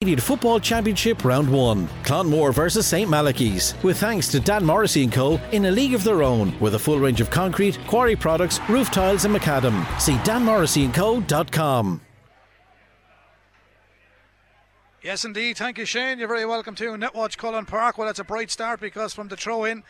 Football Championship Round 1. Clonmore versus St Malachy's. With thanks to Dan Morrissey & Co. in a league of their own with a full range of concrete, quarry products, roof tiles and macadam. See danmorrisseyandco.com. Yes, indeed. Thank you, Shane. You're very welcome to Netwatch Cullen Park. Well, it's a bright start because from the throw in,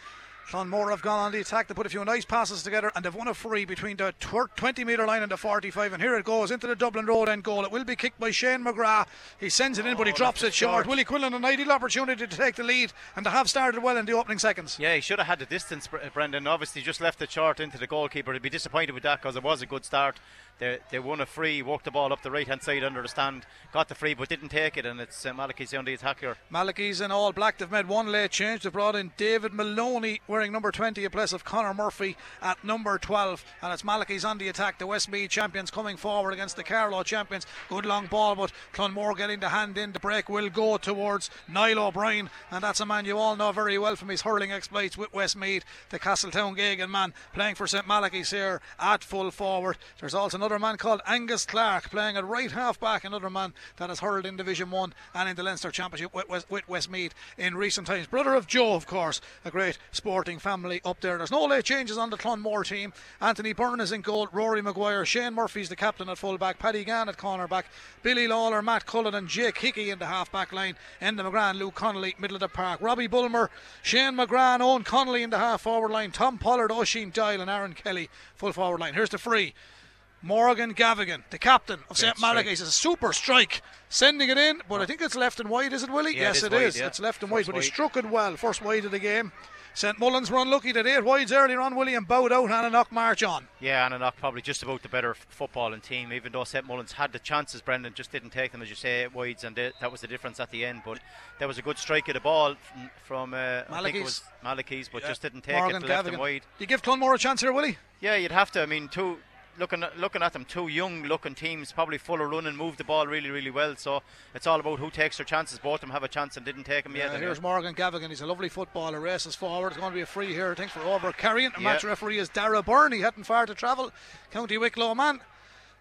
Clonmore have gone on the attack. They put a few nice passes together and they've won a free between the 20 metre line and the 45. And here it goes into the Dublin Road end goal. It will be kicked by Shane McGrath. He sends it in, but he oh, drops it short. Willie Quinlan, an ideal opportunity to take the lead and to have started well in the opening seconds. Yeah, he should have had the distance, Brendan. Obviously, just left it short into the goalkeeper. He'd be disappointed with that because it was a good start. They, they won a free, walked the ball up the right hand side under the stand, got the free but didn't take it, and it's uh, the attack here. Malachy's in all black. They've made one late change. They've brought in David Maloney wearing number 20 in place of Connor Murphy at number 12, and it's Malachy's on the attack. The Westmeath champions coming forward against the Carlow champions. Good long ball, but Clonmore getting the hand in. The break will go towards Niall O'Brien, and that's a man you all know very well from his hurling exploits with Westmeath. The Castletown Geoghegan man playing for St Malachy's here at full forward. There's also another man called Angus Clark playing at right half back, another man that has hurled in Division 1 and in the Leinster Championship with, West, with Westmeath in recent times. Brother of Joe, of course, a great sporting family up there. There's no late changes on the Clonmore team. Anthony Byrne is in goal, Rory Maguire, Shane Murphy's the captain at full back, Paddy Gann at cornerback, Billy Lawler, Matt Cullen, and Jake Hickey in the half back line, Enda McGrath, Luke Connolly, middle of the park, Robbie Bulmer, Shane McGrath, Owen Connolly in the half forward line, Tom Pollard, Oisin Doyle, and Aaron Kelly full forward line. Here's the free. Morgan Gavigan, the captain of St. Malachy's, is a super strike, sending it in, but I think it's left and wide, is it, Willie? Yeah, yes, it is. It wide, is. Yeah. It's left and wide, but he struck it well. First wide of the game. St Mullins were unlucky that eight wides earlier on. William bowed out and Annanough march on. Yeah, Annanough probably just about the better f- footballing team, even though St Mullins had the chances. Brendan just didn't take them, as you say, eight wides, and that was the difference at the end. But there was a good strike of the ball from, from uh, I think it was Malachy's, but yeah. just didn't take Morgan it, left and wide. Do you give Clonmore a chance here, Willie? Yeah, you'd have to. I mean, two looking at, looking at them, two young looking teams, probably full of running, move the ball really, really well. So it's all about who takes their chances. Both of them have a chance and didn't take them yeah, yet. Here's Morgan Gavigan. He's a lovely footballer. Races forward. It's going to be a free here, I think, for Over carrying. The yeah. match referee is Dara Byrne. He hadn't far to travel. County Wicklow man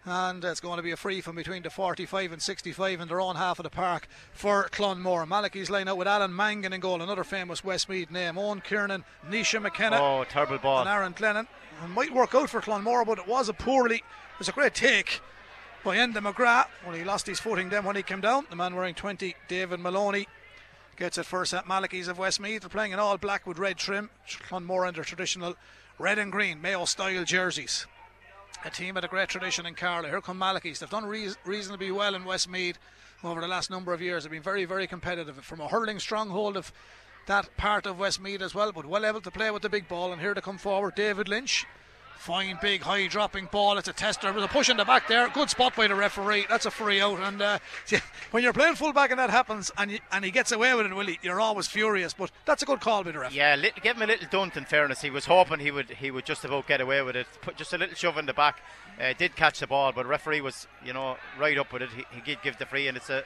and it's going to be a free from between the 45 and 65 in their own half of the park for Clonmore. Malachy's line out with Alan Mangan in goal, another famous Westmeath name. Owen Kiernan, Nisha McKenna, oh, terrible ball, and Aaron Glennon. It might work out for Clonmore, but it was a poorly it was a great take by Enda McGrath. Well, he lost his footing then when he came down. The man wearing 20, David Maloney, gets it first at Malachy's of Westmeath. They're playing in all black with red trim. Clonmore in their traditional red and green Mayo style jerseys. A team with a great tradition in Carlow. Here come Malachy's. They've done re- reasonably well in Westmeath over the last number of years. They've been very, very competitive from a hurling stronghold of that part of Westmeath as well, but well able to play with the big ball. And here to come forward, David Lynch. Fine, big, high dropping ball. It's a tester with a push in the back there. Good spot by the referee. That's a free out. And uh, when you're playing fullback and that happens and, you, and he gets away with it, Willie, you're always furious. But that's a good call by the referee. Yeah, give him a little dunt in fairness. He was hoping he would he would just about get away with it. Put just a little shove in the back. Uh, did catch the ball, but referee was, you know, right up with it. He, he did give the free, and it's a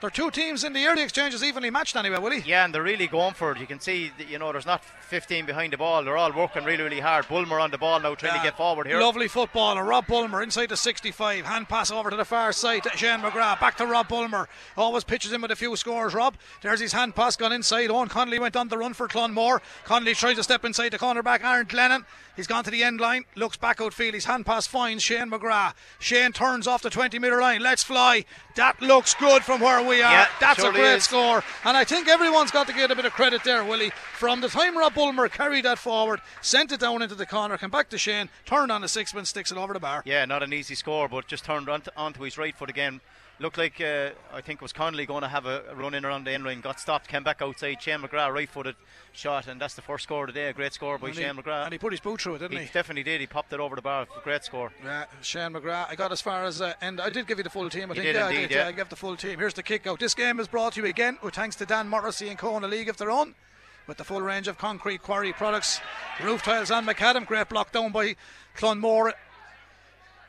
there are two teams in the early exchanges evenly matched anyway, will he? Yeah, and they're really going for it. You can see, that, you know, there's not 15 behind the ball. They're all working really, really hard. Bulmer on the ball now, trying yeah. to get forward here. Lovely footballer, Rob Bulmer inside the 65. Hand pass over to the far side to Shane McGrath. Back to Rob Bulmer. Always pitches in with a few scores. Rob, there's his hand pass gone inside. Owen Connolly went on the run for Clonmore. Connolly tries to step inside the cornerback. Aaron Glennon. He's gone to the end line, looks back outfield. His hand pass finds Shane McGrath. Shane turns off the 20 metre line. Let's fly. That looks good from where we are. Yeah, That's a great is. score. And I think everyone's got to get a bit of credit there, Willie. From the time Rob Bulmer carried that forward, sent it down into the corner, came back to Shane, turned on the sixpence, sticks it over the bar. Yeah, not an easy score, but just turned onto, onto his right foot again looked like uh, I think was Connolly going to have a, run in around the end line, got stopped, came back outside. Shane McGrath right footed shot, and that's the first score of the day. A great score by and Shane he, McGrath. And he put his boot through it, didn't he? He definitely did. He popped it over the bar. Great score. Yeah, Shane McGrath. I got as far as, uh, and I did give you the full team. I you think did yeah, indeed, I did. Yeah. I gave the full team. Here's the kick out. This game is brought to you again with thanks to Dan Morrissey and Co. in a league of their own with the full range of concrete quarry products, roof tiles and macadam. Great block down by Clonmore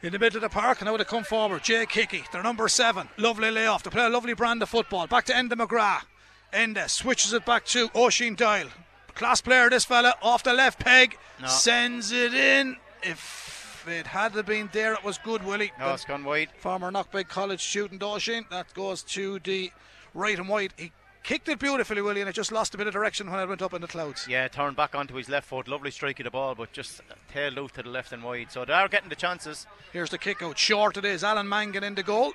in the middle of the park. And now they come forward. Jake Hickey, their number seven. Lovely layoff. They play a lovely brand of football. Back to Enda McGrath. Enda switches it back to Oisin Doyle. Class player, this fella, off the left peg. No. Sends it in. If it had been there, it was good, Willie. No, it's gone wide. Former Knockbeg College student Oisin. That goes to the right and wide. He kicked it beautifully, Willie, and it just lost a bit of direction when it went up in the clouds. Yeah, turned back onto his left foot. Lovely strike of the ball, but just tailed out to the left and wide. So they are getting the chances. Here's the kick out. Short it is. Alan Mangan in the goal.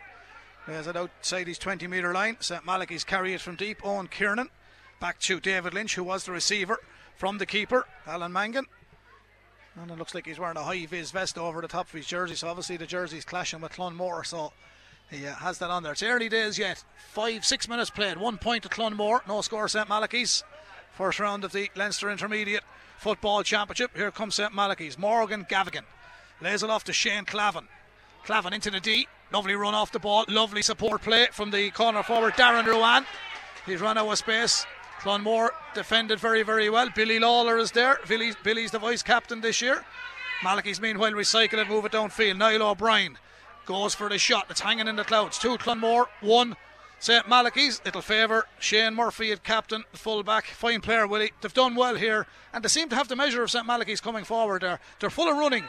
There's it outside his 20 metre line. St. Malachy's carry it from deep. Owen Kiernan. Back to David Lynch, who was the receiver from the keeper, Alan Mangan. And it looks like he's wearing a high vis vest over the top of his jersey, so obviously the jersey's clashing with Clonmore, so he uh, has that on there. It's early days yet. Five, six minutes played. One point to Clonmore. No score, St. Malachy's. First round of the Leinster Intermediate Football Championship. Here comes St. Malachy's. Morgan Gavigan lays it off to Shane Clavin. Clavin into the D. Lovely run off the ball. Lovely support play from the corner forward, Darren Ruan. He's run out of space. Clonmore defended very, very well. Billy Lawler is there. Billy's, Billy's the vice captain this year. Malachy's meanwhile recycle it, move it downfield. Niall O'Brien goes for the shot. It's hanging in the clouds. Two Clonmore, one St. Malachy's. It'll favour Shane Murphy at captain, full back. Fine player, Willie. They've done well here, and they seem to have the measure of St. Malachy's coming forward there. They're full of running.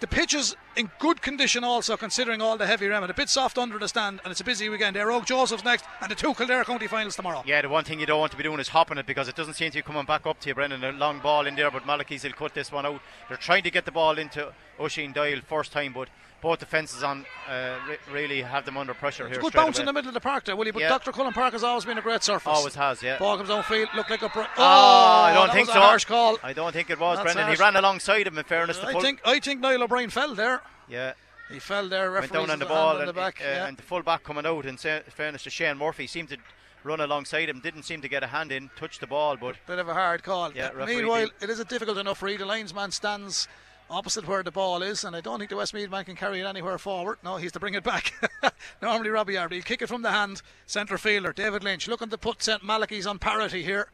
The pitch is in good condition also, considering all the heavy rain. A bit soft under the stand, and it's a busy weekend. There, Oak Joseph's next, and the two Kildare County finals tomorrow. Yeah, the one thing you don't want to be doing is hopping it because it doesn't seem to be coming back up to you, Brendan. A long ball in there, but Malachy's will cut this one out. They're trying to get the ball into Oisin Doyle first time, but both defences on uh, re- really have them under pressure it's here. Good bounce away. in the middle of the park there, Willie. But yeah. Dr. Cullen Park has always been a great surface. Always has, yeah. Ball comes downfield, look like a. Pro- oh, oh, I don't think so. harsh call. I don't think it was, That's Brendan. Harsh. He ran alongside him. In fairness, I think I think Niall O'Brien fell there. Yeah. He fell there. Went down on the ball and, the back, uh, yeah. and the full back coming out. In fairness to Shane Murphy, seemed to run alongside him. Didn't seem to get a hand in, touch the ball, but bit of a hard call. Yeah, Meanwhile, it is a difficult enough read. The linesman stands opposite where the ball is, and I don't think the Westmeath man can carry it anywhere forward. No, he's to bring it back. Normally, Robbie Yardy, he'll kick it from the hand. Centre fielder David Lynch looking to put St Malachy's on parity here.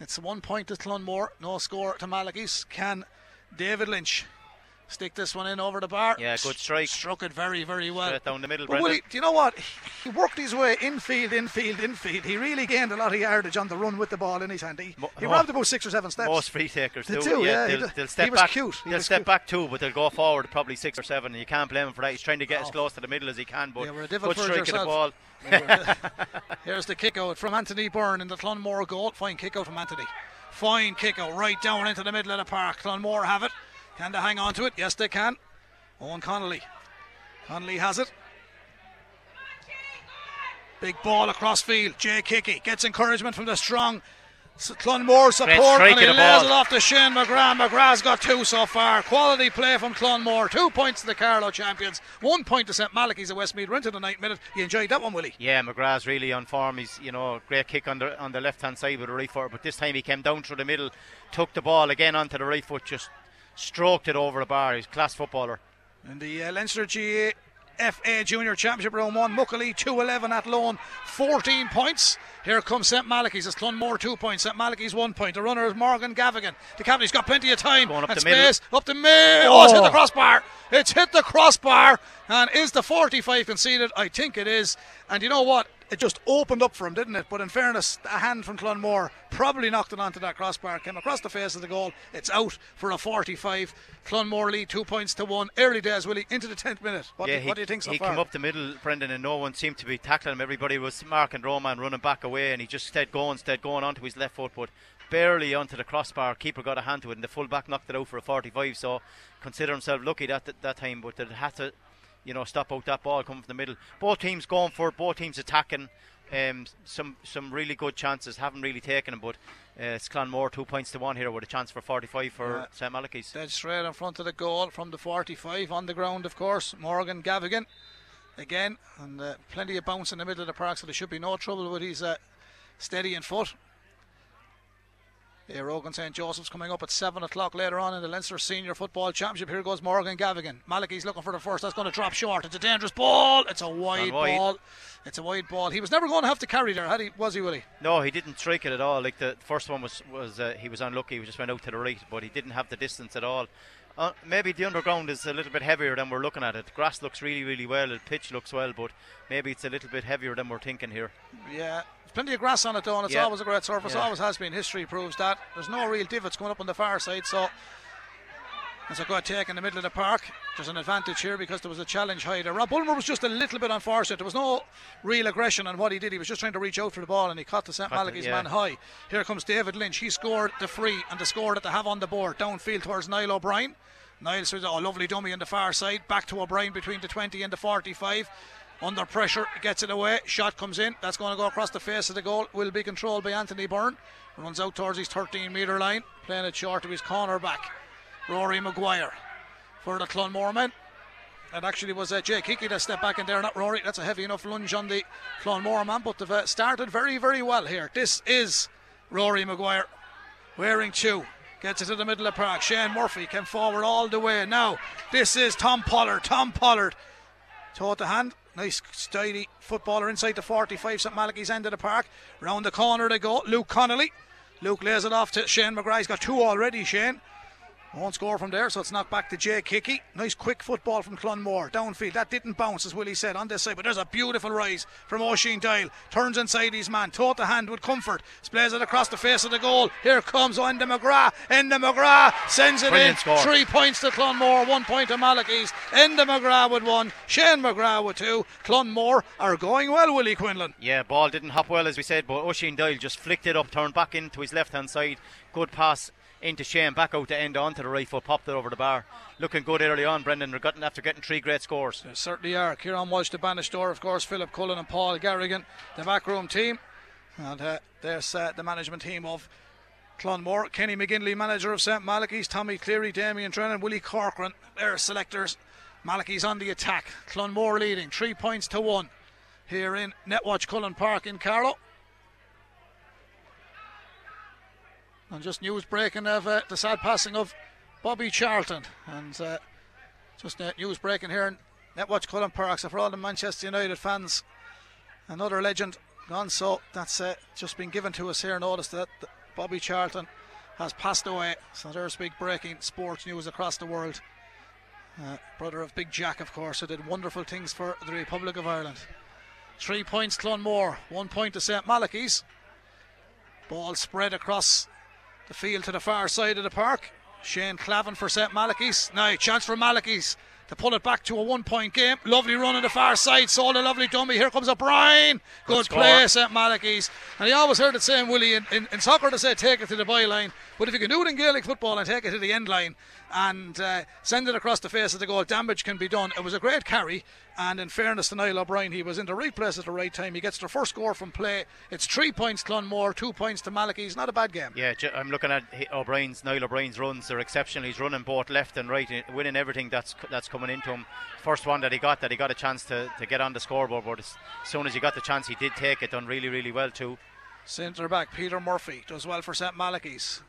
It's one point to Clonmore, no score to Malachy's. Can David Lynch stick this one in over the bar. Yeah, good strike. Struck it very, very well. Straight down the middle, but Willie, do you know what? He worked his way infield, infield, infield. He really gained a lot of yardage on the run with the ball in his hand. He, Mo- he robbed about six or seven steps. Most free takers do. do. Yeah, they'll, they'll step he back. Cute. He they'll step cute. back too, but they'll go forward probably six or seven. And you can't blame him for that. He's trying to get oh. as close to the middle as he can. But yeah, we're a good strike of the ball. Here's the kick out from Anthony Byrne in the Clonmore goal. Fine kick out from Anthony. Fine kick out right down into the middle of the park. Clonmore have it. Can they hang on to it? Yes, they can. Owen Connolly. Connolly has it. Big ball across field. Jake Hickey gets encouragement from the strong Clonmore support and he lays it off to Shane McGrath. McGrath's got two so far. Quality play from Clonmore. Two points to the Carlow champions. One point to St Malachy's at Westmeath. We're into the ninth minute. You enjoyed that one, Willie? Yeah, McGrath's really on form. He's you know great kick on the on the left hand side with the right foot, but this time he came down through the middle, took the ball again onto the right foot, just stroked it over the bar. He's a class footballer. In the uh, Leinster GA FA Junior Championship Round 1, Muckalee 211 Athlone, 14 points. Here comes St Malachy's. It's Clonmore 2 points. St Malachy's 1 point. The runner is Morgan Gavigan. The captain's got plenty of time Going up and the space. Middle. Up the middle. Oh. oh, it's hit the crossbar. It's hit the crossbar. And is the 45 conceded? I think it is. And you know what? It just opened up for him, didn't it? But in fairness, a hand from Clonmore probably knocked it onto that crossbar, came across the face of the goal. It's out for a 45. Clonmore lead two points to one. Early days, Willie, into the 10th minute. What, yeah, do, he, what do you think so he far? came up the middle, Brendan, and no one seemed to be tackling him. Everybody was Mark and Roman running back away, and he just stayed going, stayed going onto his left foot, but barely onto the crossbar. Keeper got a hand to it, and the full back knocked it out for a 45. So consider himself lucky that that time, but it had to, you know, stop out that ball coming from the middle. Both teams going for it, both teams attacking. Um, some some really good chances. Haven't really taken them, but uh, it's Clonmore two points to one here with a chance for 45 for yeah. St Malachy's. Dead straight in front of the goal from the 45 on the ground, of course. Morgan Gavigan again, and uh, plenty of bounce in the middle of the park, so there should be no trouble with his uh, steady in foot. Here, Rogan St. Joseph's coming up at 7 o'clock later on in the Leinster Senior Football Championship. Here goes Morgan Gavigan. Malachy's looking for the first. That's going to drop short. It's a dangerous ball. It's a wide, wide, ball. It's a wide ball. He was never going to have to carry there, had he? Was he, Willie? No, he didn't strike it at all. Like the first one was, was uh, he was unlucky. He just went out to the right, but he didn't have the distance at all. Uh, maybe the underground is a little bit heavier than we're looking at it. Grass looks really, really well. The pitch looks well, but maybe it's a little bit heavier than we're thinking here. Yeah, There's plenty of grass on it though, and it's yeah. always a great surface. Yeah. Always has been. History proves that. There's no real divots coming up on the far side, so As a good take in the middle of the park. There's an advantage here because there was a challenge high there. Rob Bulmer was just a little bit unfortunate. There was no real aggression on what he did. He was just trying to reach out for the ball and he caught the St. Malachy's yeah. man high. Here comes David Lynch. He scored the free and the score that they have on the board downfield towards Niall O'Brien. Niles with oh, a lovely dummy on the far side. Back to O'Brien between the 20 and the 45. Under pressure, gets it away. Shot comes in. That's going to go across the face of the goal. Will be controlled by Anthony Byrne. Runs out towards his 13 metre line. Playing it short to his corner back. Rory Maguire for the Clonmore men. It actually was uh, Jake Hickey that stepped back in there, not Rory. That's a heavy enough lunge on the Clonmore man, but they've uh, started very, very well here. This is Rory Maguire wearing two. Gets it to the middle of the park. Shane Murphy came forward all the way. Now, this is Tom Pollard. Tom Pollard. Toe the hand. Nice, steady footballer inside the 45, St. Malachy's end of the park. Round the corner they go. Luke Connolly. Luke lays it off to Shane McGrath. He's got two already, Shane. Won't score from there, so it's knocked back to Jake Hickey. Nice quick football from Clonmore. Downfield. That didn't bounce, as Willie said, on this side. But there's a beautiful rise from Oisin Doyle. Turns inside his man. Taught the hand with comfort. Splays it across the face of the goal. Here comes Enda McGrath. Enda McGrath sends it Brilliant in. Score. Three points to Clonmore. One point to Malachy's. Enda McGrath with one. Shane McGrath with two. Clonmore are going well, Willie Quinlan. Yeah, ball didn't hop well, as we said, but Oisin Doyle just flicked it up, turned back into his left hand side. Good pass into Shane, back out to end on to the right foot, popped it over the bar. Looking good early on, Brendan. After getting three great scores. They certainly are. Kieran Walsh, the Bannister, of course, Philip Cullen and Paul Garrigan, the backroom team. And uh, there's uh, the management team of Clonmore. Kenny McGinley, manager of St. Malachy's. Tommy Cleary, Damien Drennan, Willie Corcoran, their selectors. Malachy's on the attack. Clonmore leading, three points to one here in Netwatch Cullen Park in Carlow. And just news breaking of uh, the sad passing of Bobby Charlton. And uh, just uh, news breaking here in Netwatch Cullen Park. So for all the Manchester United fans, another legend gone. So that's uh, just been given to us here. Notice that Bobby Charlton has passed away. So there's big breaking sports news across the world. Uh, brother of Big Jack, of course, who did wonderful things for the Republic of Ireland. Three points, Clonmore. One point to St. Malachy's. Ball spread across the field to the far side of the park. Shane Clavin for St. Malachy's. Now, chance for Malachy's to pull it back to a one point game. Lovely run on the far side. Sold a lovely dummy. Here comes O'Brien. Good, Good play, St. Malachy's. And he always heard it saying, Willie, in, in, in, soccer to say take it to the byline. But if you can do it in Gaelic football and take it to the end line and uh, send it across the face of the goal, damage can be done. It was a great carry. And in fairness to Niall O'Brien, he was in the right place at the right time. He gets the first score from play. It's three points Clonmore, two points to Malachy's. Not a bad game. Yeah, I'm looking at O'Brien's, Niall O'Brien's runs. They're exceptional. He's running both left and right, winning everything that's that's coming into him. First one that he got, that he got a chance to, to get on the scoreboard. But as soon as he got the chance, he did take it. Done really, really well too. Centre back Peter Murphy does well for St Malachy's.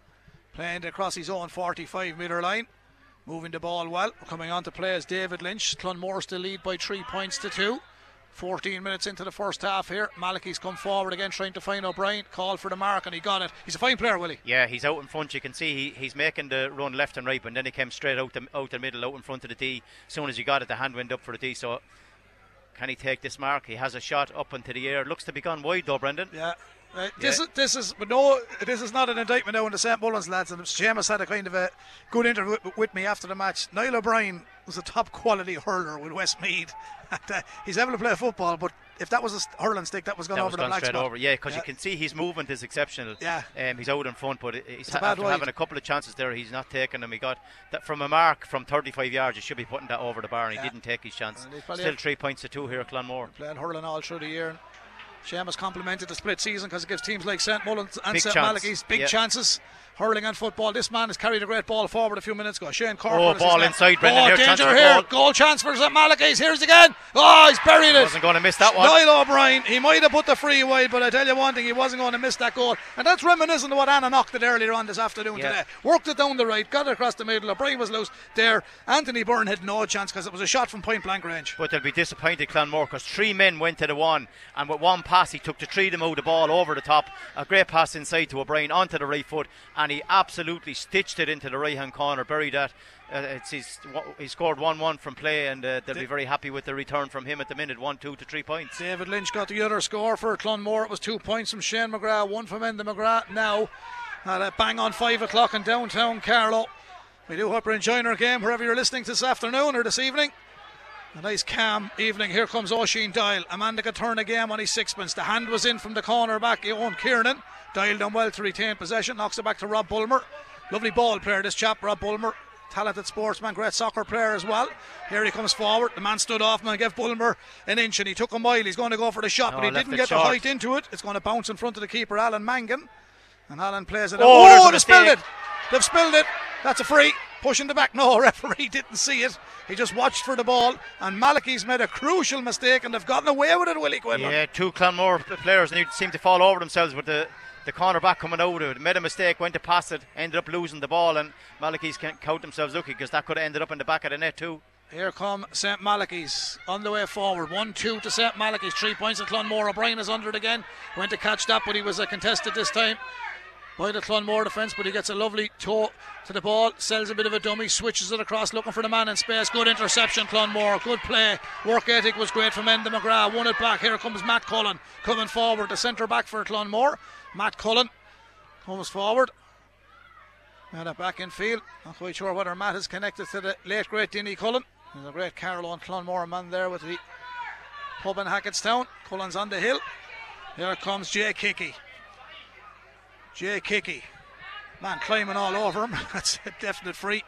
Playing across his own 45 metre line. Moving the ball well. Coming on to play is David Lynch. Clonmore still lead by three points to two. 14 minutes into the first half here. Malachy's come forward again trying to find O'Brien. Call for the mark and he got it. He's a fine player, Willie. Yeah, he's out in front. You can see he, he's making the run left and right, but then he came straight out the, out the middle, out in front of the D. As soon as he got it, the hand went up for the D. So can he take this mark? He has a shot up into the air. Looks to be gone wide though, Brendan. Yeah, Right. This yeah. is this is but no this is not an indictment now on the St Mullins lads and Seamus had a kind of a good interview with me after the match. Niall O'Brien was a top quality hurler with Westmeath. and, uh, he's able to play football, but if that was a hurling stick, that was going that over was the black straight spot. over. Yeah, because yeah. you can see his movement is exceptional. Yeah, um, he's out in front, but he's ha- after having a couple of chances there, he's not taking them. He got that from a mark from 35 yards. You should be putting that over the bar, and yeah. he didn't take his chance. Still three points to two here at Clonmore. Playing hurling all through the year. Seamus complimented the split season because it gives teams like St Mullins and St Malachy's big yeah. chances hurling and football. This man has carried a great ball forward a few minutes ago. Shane Corcoran. Oh, ball inside, Brendan. Oh, here, danger here. Goal chance for St Malachy's. Here's again. Oh, he's buried it. Wasn't going to miss that one. Niall O'Brien. He might have put the free wide, but I tell you one thing, he wasn't going to miss that goal. And that's reminiscent of what Anna knocked it earlier on this afternoon yeah. today. Worked it down the right, got it across the middle. O'Brien was loose there. Anthony Byrne had no chance because it was a shot from point blank range. But they'll be disappointed, Clonmore, because three men went to the one, and with one pass, he took them out the ball over the top. A great pass inside to O'Brien onto the right foot, and he absolutely stitched it into the right hand corner, buried that. Uh, it's his, he scored 1 1 from play, and uh, they'll be very happy with the return from him at the minute 1 2 to 3 points. David Lynch got the other score for Clonmore. It was 2 points from Shane McGrath, 1 from Enda McGrath. Now, at a bang on 5 o'clock in downtown Carlow. We do hope you're enjoying our game wherever you're listening this afternoon or this evening. A nice calm evening. Here comes Oisin Doyle. Amanda could turn again on his sixpence. The hand was in from the corner back. Owen Kiernan. Doyle done well to retain possession. Knocks it back to Rob Bulmer. Lovely ball player, this chap, Rob Bulmer. Talented sportsman, great soccer player as well. Here he comes forward. The man stood off and gave Bulmer an inch and he took a mile. He's going to go for the shot, Oh, but he didn't get short. the height into it. It's going to bounce in front of the keeper, Alan Mangan. And Alan plays it. Out. Oh, a they spilled it. They've spilled it. That's a free. Pushing the back. No, referee didn't see it. He just watched for the ball. And Malachy's made a crucial mistake and they've gotten away with it, Willie Quinlan. Yeah, two Clonmore players need, seem to fall over themselves with the, the corner back coming out of it. Made a mistake, went to pass it, ended up losing the ball, and Malachy's can't count themselves lucky because that could have ended up in the back of the net too. Here come St. Malachy's on the way forward. 1 2 to St. Malachy's. Three points at Clonmore. O'Brien is under it again. Went to catch that, but he was uh, contested this time by the Clonmore defence. But he gets a lovely toe to the ball. Sells a bit of a dummy. Switches it across, looking for the man in space. Good interception, Clonmore. Good play. Work ethic was great from Enda McGrath. Won it back. Here comes Matt Cullen coming forward. The centre back for Clonmore. Matt Cullen comes forward. Now that back in field. Not quite sure whether Matt is connected to the late great Dinny Cullen. There's a great Carlow and Clonmore man there with the pub in Hackettstown. Cullen's on the hill. Here comes Jake Hickey. Jake Hickey. Man climbing all over him. That's a definite free.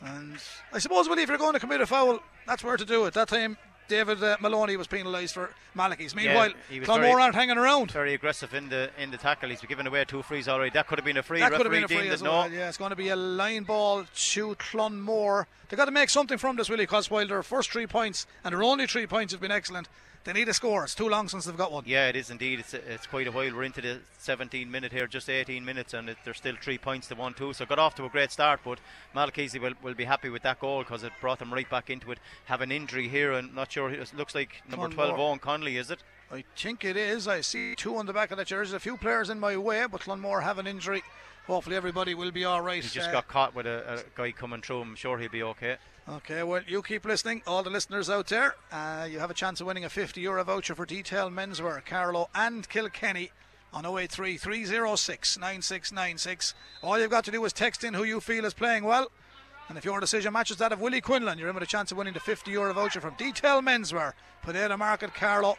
And I suppose, Willie, if you're going to commit a foul, that's where to do it. That time, David uh, Maloney was penalised for Malachy's. Meanwhile, was Clonmore aren't hanging around. Very aggressive in the in the tackle. He's given away two frees already. That could have been a free. That could have been a free as well. no. Yeah, it's going to be a line ball to Clonmore. They've got to make something from this, Willie, because while their first three points and their only three points have been excellent, they need a score. It's too long since they've got one. Yeah, it is indeed. It's it's quite a while. We're into the 17 minute here, just 18 minutes, and it, there's still three points to one two. So got off to a great start, but Malachy will, will be happy with that goal because it brought them right back into it. Have an injury here, and not sure. It looks like number One 12 more. Owen Connolly, is it? I think it is. I see two on the back of the jersey. A few players in my way, but Clonmore have an injury. Hopefully, everybody will be all right. He just Uh, got caught with a, a guy coming through. I'm sure he'll be okay. Okay, well, you keep listening, all the listeners out there. Uh, you have a chance of winning a 50 euro voucher for Detail Menswear, Carlow and Kilkenny on 083 306 9696. All you've got to do is text in who you feel is playing well. And if your decision matches that of Willie Quinlan, you're in with a chance of winning the 50 euro voucher from Detail Menswear, Potato Market, Carlow.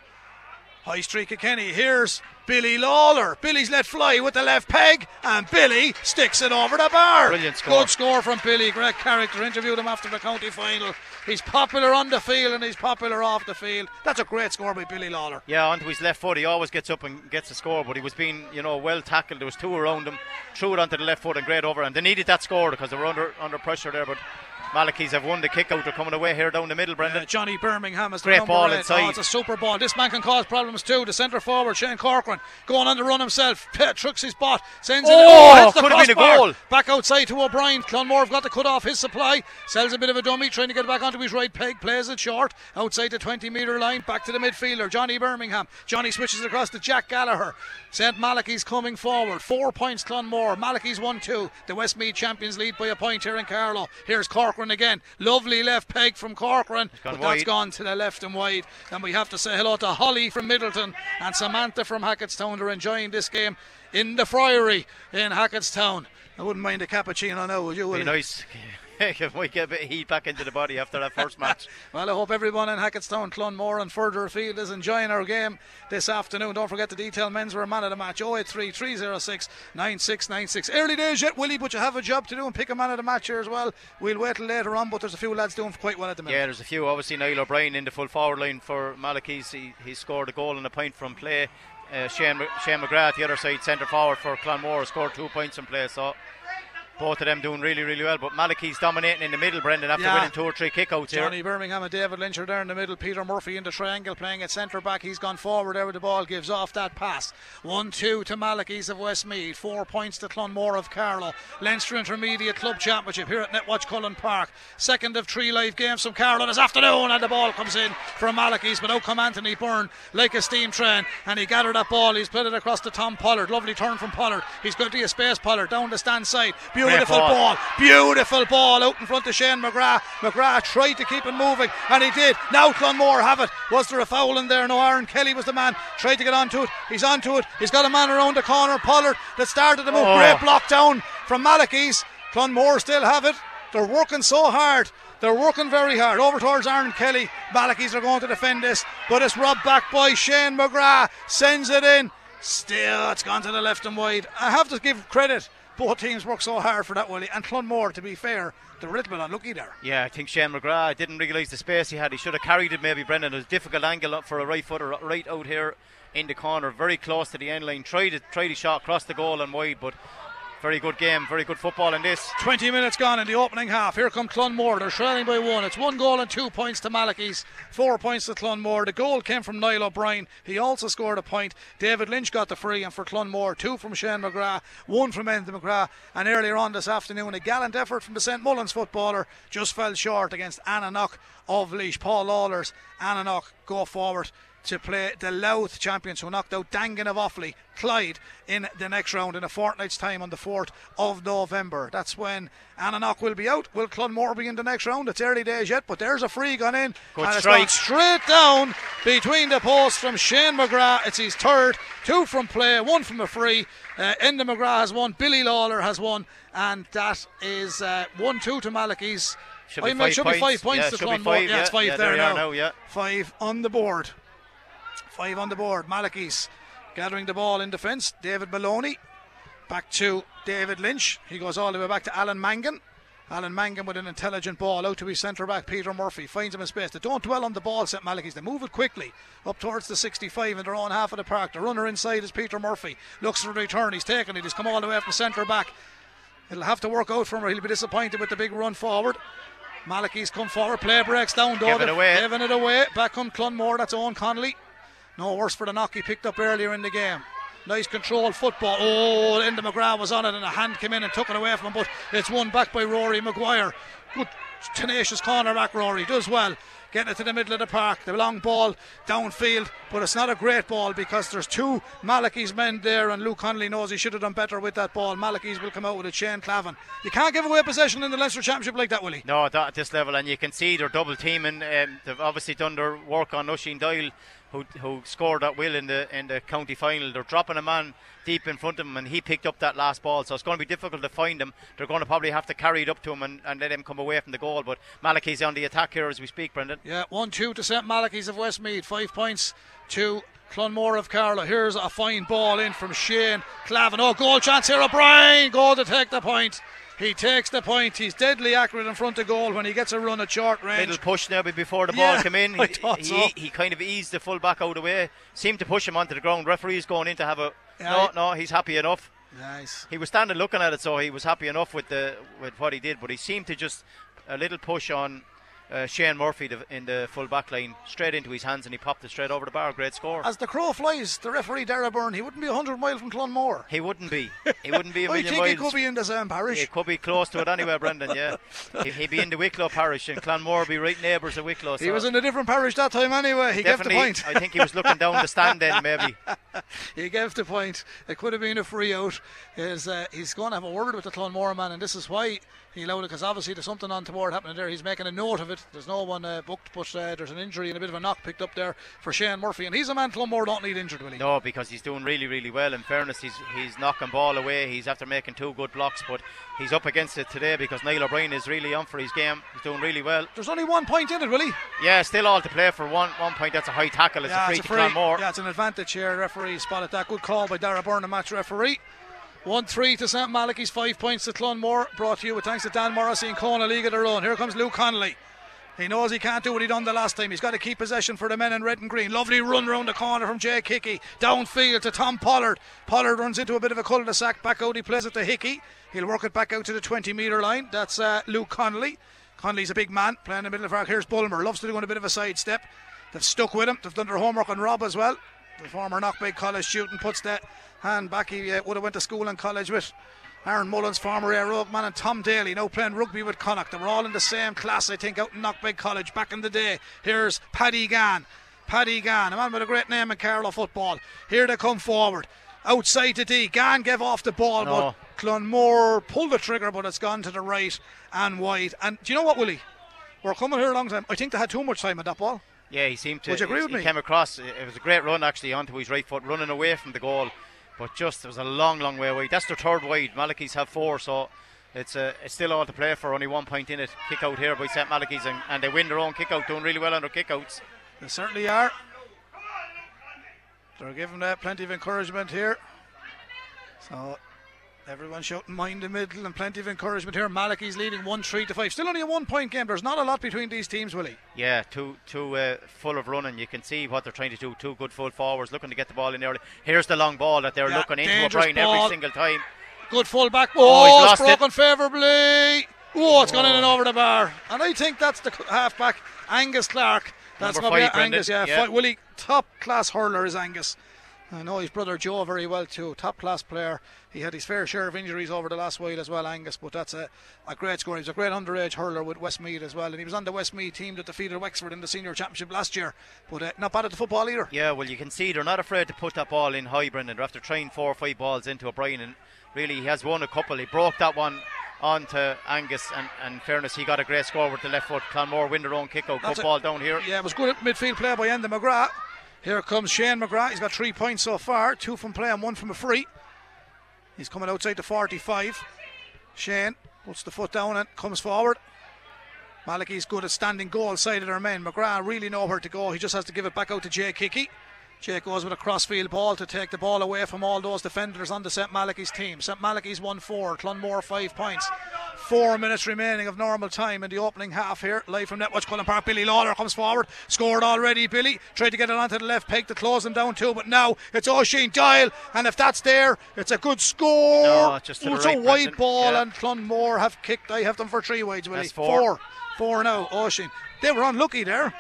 High Street of Kenny. Here's Billy Lawler. Billy's let fly with the left peg, and Billy sticks it over the bar. Brilliant score. Good score from Billy. Great character. Interviewed him after the county final. He's popular on the field and he's popular off the field. That's a great score by Billy Lawler. Yeah, onto his left foot. He always gets up and gets a score, but he was being, you know, well tackled. There was two around him. Threw it onto the left foot and great over. And they needed that score because they were under under pressure there. But Malachy's have won the kick out. They're coming away here down the middle, Brendan. Uh, Johnny Birmingham is the Great ball eight. inside. Oh, it's a super ball. This man can cause problems too. The centre forward, Shane Corcoran, going on the run himself. Trucks his bot. Sends it. Oh, hits the could have been a goal. Back outside to O'Brien. Clonmore have got to cut off his supply. Sells a bit of a dummy, trying to get back onto his right peg. Plays it short. Outside the 20 metre line. Back to the midfielder, Johnny Birmingham. Johnny switches across to Jack Gallagher. St. Malachy's coming forward. Four points, Clonmore. Malachy's 1 2. The Westmeath champions lead by a point here in Carlow. Here's Corcoran again. Lovely left peg from Corcoran. But that's wide. gone to the left and wide. And we have to say hello to Holly from Middleton and Samantha from Hackettstown. They're enjoying this game in the Friary in Hackettstown. I wouldn't mind a cappuccino now, would you? Be Willie? nice. we get a bit of heat back into the body after that first match. Well, I hope everyone in Hackettstown, Clonmore, and further afield is enjoying our game this afternoon. Don't forget the detail Menswear man of the match 083 306 9696. Early days yet, Willie, but you have a job to do and pick a man of the match here as well. We'll wait till later on, but there's a few lads doing quite well at the minute. Yeah, there's a few. Obviously, Niall O'Brien in the full forward line for Malachy's. He, he scored a goal and a point from play. Uh, Shane, Shane McGrath, the other side, centre forward for Clonmore, scored two points in play. So both of them doing really, really well. But Malachy's dominating in the middle, Brendan, after Yeah. winning two or three kickouts here. Johnny Birmingham and David Lynch are there in the middle. Peter Murphy in the triangle playing at centre back. He's gone forward there with the ball, gives off that pass. 1 2 to Malachy's of Westmeath. Four points to Clonmore of Carlow. Leinster Intermediate Club Championship here at Netwatch Cullen Park. Second of three live games from Carlow this afternoon, and the ball comes in from Malachy's. But out come Anthony Byrne like a steam train, and he gathered that ball. He's played it across to Tom Pollard. Lovely turn from Pollard. He's going to be a space Pollard down the stand side. Beautiful ball. ball. Beautiful ball out in front of Shane McGrath. McGrath tried to keep it moving, and he did. Now Clonmore have it. Was there a foul in there? No, Aaron Kelly was the man. Tried to get onto it. He's onto it. He's got a man around the corner. Pollard that started the move. Oh. Great block down from Malachy's. Clonmore still have it. They're working so hard. They're working very hard. Over towards Aaron Kelly. Malachy's are going to defend this, but it's robbed back by Shane McGrath. Sends it in. Still, it's gone to the left and wide. I have to give credit. Both teams work so hard for that, Willie. And Clonmore, to be fair, they're a little bit unlucky there. Yeah, I think Shane McGrath didn't realise the space he had. He should have carried it, maybe, Brendan. It was a difficult angle up for a right footer right out here in the corner, very close to the end line. Tried it, tried a shot across the goal and wide, but very good game, very good football in this. 20 minutes gone in the opening half. Here come Clonmore. They're trailing by one. It's one goal and two points to Malachy's, four points to Clonmore. The goal came from Niall O'Brien. He also scored a point. David Lynch got the free, and for Clonmore, two from Shane McGrath, one from Enda McGrath. And earlier on this afternoon, a gallant effort from the St Mullins footballer just fell short against Annanough of Laois. Paul Lawler's Annanough go forward to play the Louth champions who knocked out Dangan of Offaly, Clyde, in the next round in a fortnight's time on the 4th of November. That's when Annanough will be out. Will Clonmore be in the next round? It's early days yet, but there's a free gone in. Good and strike. it's straight down between the posts from Shane McGrath. It's his third. Two from play, one from a free. Uh, Enda McGrath has one, Billy Lawler has one, and that is uh, 1 2 to Malachy's. Should be I mean, five should points. be five points Yeah, to Clonmore. five, yeah, it's five Yeah, there, there now. now, yeah. Five on the board. Five on the board. Malachy's gathering the ball in defence. David Maloney back to David Lynch. He goes all the way back to Alan Mangan. Alan Mangan with an intelligent ball out to his centre back Peter Murphy finds him in space. They don't dwell on the ball, St Malachy's. They move it quickly up towards the 65 in their own half of the park. The runner inside is Peter Murphy. Looks for the return. He's taken it. He's come all the way from centre back. It'll have to work out for him or he'll be disappointed with the big run forward. Malachy's come forward, play breaks down, though. Give it away. Giving it away. Back on Clonmore, that's Owen Connolly. No worse for the knock he picked up earlier in the game. Nice controlled football. Oh, Enda McGrath was on it and a hand came in and took it away from him, but it's won back by Rory Maguire. Good tenacious cornerback Rory, does well. Getting it to the middle of the park. The long ball downfield, but it's not a great ball because there's two Malachy's men there, and Luke Connolly knows he should have done better with that ball. Malachy's will come out with a Shane Clavin. You can't give away possession in the Leinster Championship like that, Willie. No, not at this level, and you can see they're double teaming. Um, they've obviously done their work on Oisin Doyle, who who scored that will in the in the county final. They're dropping a man deep in front of him, and he picked up that last ball. So it's going to be difficult to find him. They're going to probably have to carry it up to him and, and let him come away from the goal. But Malachy's on the attack here as we speak, Brendan. Yeah, 1 2 to St Malachy's of Westmeath. Five points to Clonmore of Carlow. Here's a fine ball in from Shane Clavin. Oh, goal chance here. O'Brien. Goal to take the point. He takes the point. He's deadly accurate in front of goal when he gets a run at short range. Little push now before the Yeah, ball came in. I He, so. he kind of eased the full back out of the way. Seemed to push him onto the ground. Referee's going in to have a. Yeah, no, no, he's happy enough. Nice. He was standing looking at it, so he was happy enough with the with what he did. But he seemed to just a little push on uh, Shane Murphy the, in the full back line, straight into his hands, and he popped it straight over the bar. Great score. As the crow flies, the referee Dara Byrne, he wouldn't be 100 miles from Clonmore. he wouldn't be. He wouldn't be a million I think he could be in the same parish. He could be close to it anyway, Brendan. Yeah, He- he'd be in the Wicklow parish, and Clonmore would be right neighbours of Wicklow. He was in a different parish that time anyway. He gave the point. I think he was looking down the stand then, maybe. he gave the point. It could have been a free out. Is uh, he's going to have a word with the Clonmore man, and this is why he allowed it because obviously there's something on untoward happening there. He's making a note of it. There's no one uh, booked, but uh, there's an injury and a bit of a knock picked up there for Shane Murphy, and he's a man Clonmore don't need injured, will he? No, because he's doing really, really well. In fairness, he's he's knocking ball away. He's after making two good blocks, but he's up against it today because Niall O'Brien is really on for his game. He's doing really well. There's only one point in it, will he? Yeah, still all to play for one one point. That's a high tackle. It's a free it's to Clonmore. Yeah, it's an advantage here. Referee spotted that. Good call by Dara Byrne, the match referee. 1 3 to St Malachy's, 5 points to Clonmore. Brought to you with thanks to Dan Morrissey and Kona League of their own. Here comes Luke Connolly. He knows he can't do what he done the last time. He's got to keep possession for the men in red and green. Lovely run round the corner from Jake Hickey. Downfield to Tom Pollard. Pollard runs into a bit of a cul-de-sac. Back out he plays it to Hickey. He'll work it back out to the 20 metre line. That's uh, Luke Connolly. Connolly's a big man playing in the middle of the park. Here's Bulmer. Loves to do a bit of a side step. They've stuck with him. They've done their homework on Rob as well. The former Knockbeg College student puts that hand back. He uh, would have went to school and college with Aaron Mullins, former Éire Óg man, and Tom Daly, now playing rugby with Connacht. They were all in the same class, I think, out in Knockbeg College back in the day. Here's Paddy Gann. Paddy Gann, a man with a great name in Carlow football. Here they come forward. Outside the D. Gann gave off the ball, No. but Clonmore pulled the trigger, but it's gone to the right and wide. And do you know what, Willie? We're coming here a long time. I think they had too much time on that ball. Yeah, he seemed to. Would you agree with he me? came across. It was a great run actually onto his right foot, running away from the goal, but just it was a long, long way away. That's their third wide. Malachy's have four, so it's, uh, it's still all to play for. Only one point in it. Kick out here by St Malachy's, and, and they win their own kick out, doing really well on their kick outs. They certainly are. They're giving uh, plenty of encouragement here. So everyone shouting mind the middle and plenty of encouragement here. Malachy's leading one three to five. Still only a one point game. There's not a lot between these teams, Willie. Yeah, two two uh, full of running. You can see what they're trying to do. Two good full forwards looking to get the ball in early. Here's the long ball that they're Yeah, looking into O'Brien every single time. Good full back. Oh, Oh, it's lost it. broken favourably. Oh, it's gone in and over the bar. And I think that's the half back, Angus Clark. That's Number probably five, Brendan. Angus, yeah. Yeah. Fi- Willie, top class hurler is Angus. I know his brother Joe very well too. Top class player. He had his fair share of injuries over the last while as well, Angus. But that's a, a great score. He was a great underage hurler with Westmeath as well, and he was on the Westmeath team that defeated Wexford in the senior championship last year. But uh, not bad at the football either. Yeah, well, you can see they're not afraid to put that ball in high, Brendan. After trying four or five balls into O'Brien, and really he has won a couple. He broke that one on to Angus, and, and fairness, he got a great score with the left foot. Clonmore win their own kick out. Good That's ball down here. Yeah, it was good midfield play by Enda McGrath. Here comes Shane McGrath. He's got three points so far, two from play and one from a free. He's coming outside the 45. Shane puts the foot down and comes forward. Malachy's good at standing goal side of their men. McGrath really know where to go. He just has to give it back out to Jake Hickey. Jay goes with a crossfield ball to take the ball away from all those defenders on the St Malachy's team. St Malachy's 1 4, Clonmore 5 points. Four minutes remaining of normal time in the opening half here. Live from Netwatch Cullen Park. Billy Lawler comes forward. Scored already, Billy. Tried to get it onto the left peg to close them down too, but now it's Oisin Doyle. And if that's there, it's a good score. No, just to Ooh, the it's right, a wide ball, Yeah. and Clonmore have kicked. I have them for three wides, Willie. That's four. Four. Four now, Oisin. They were unlucky there.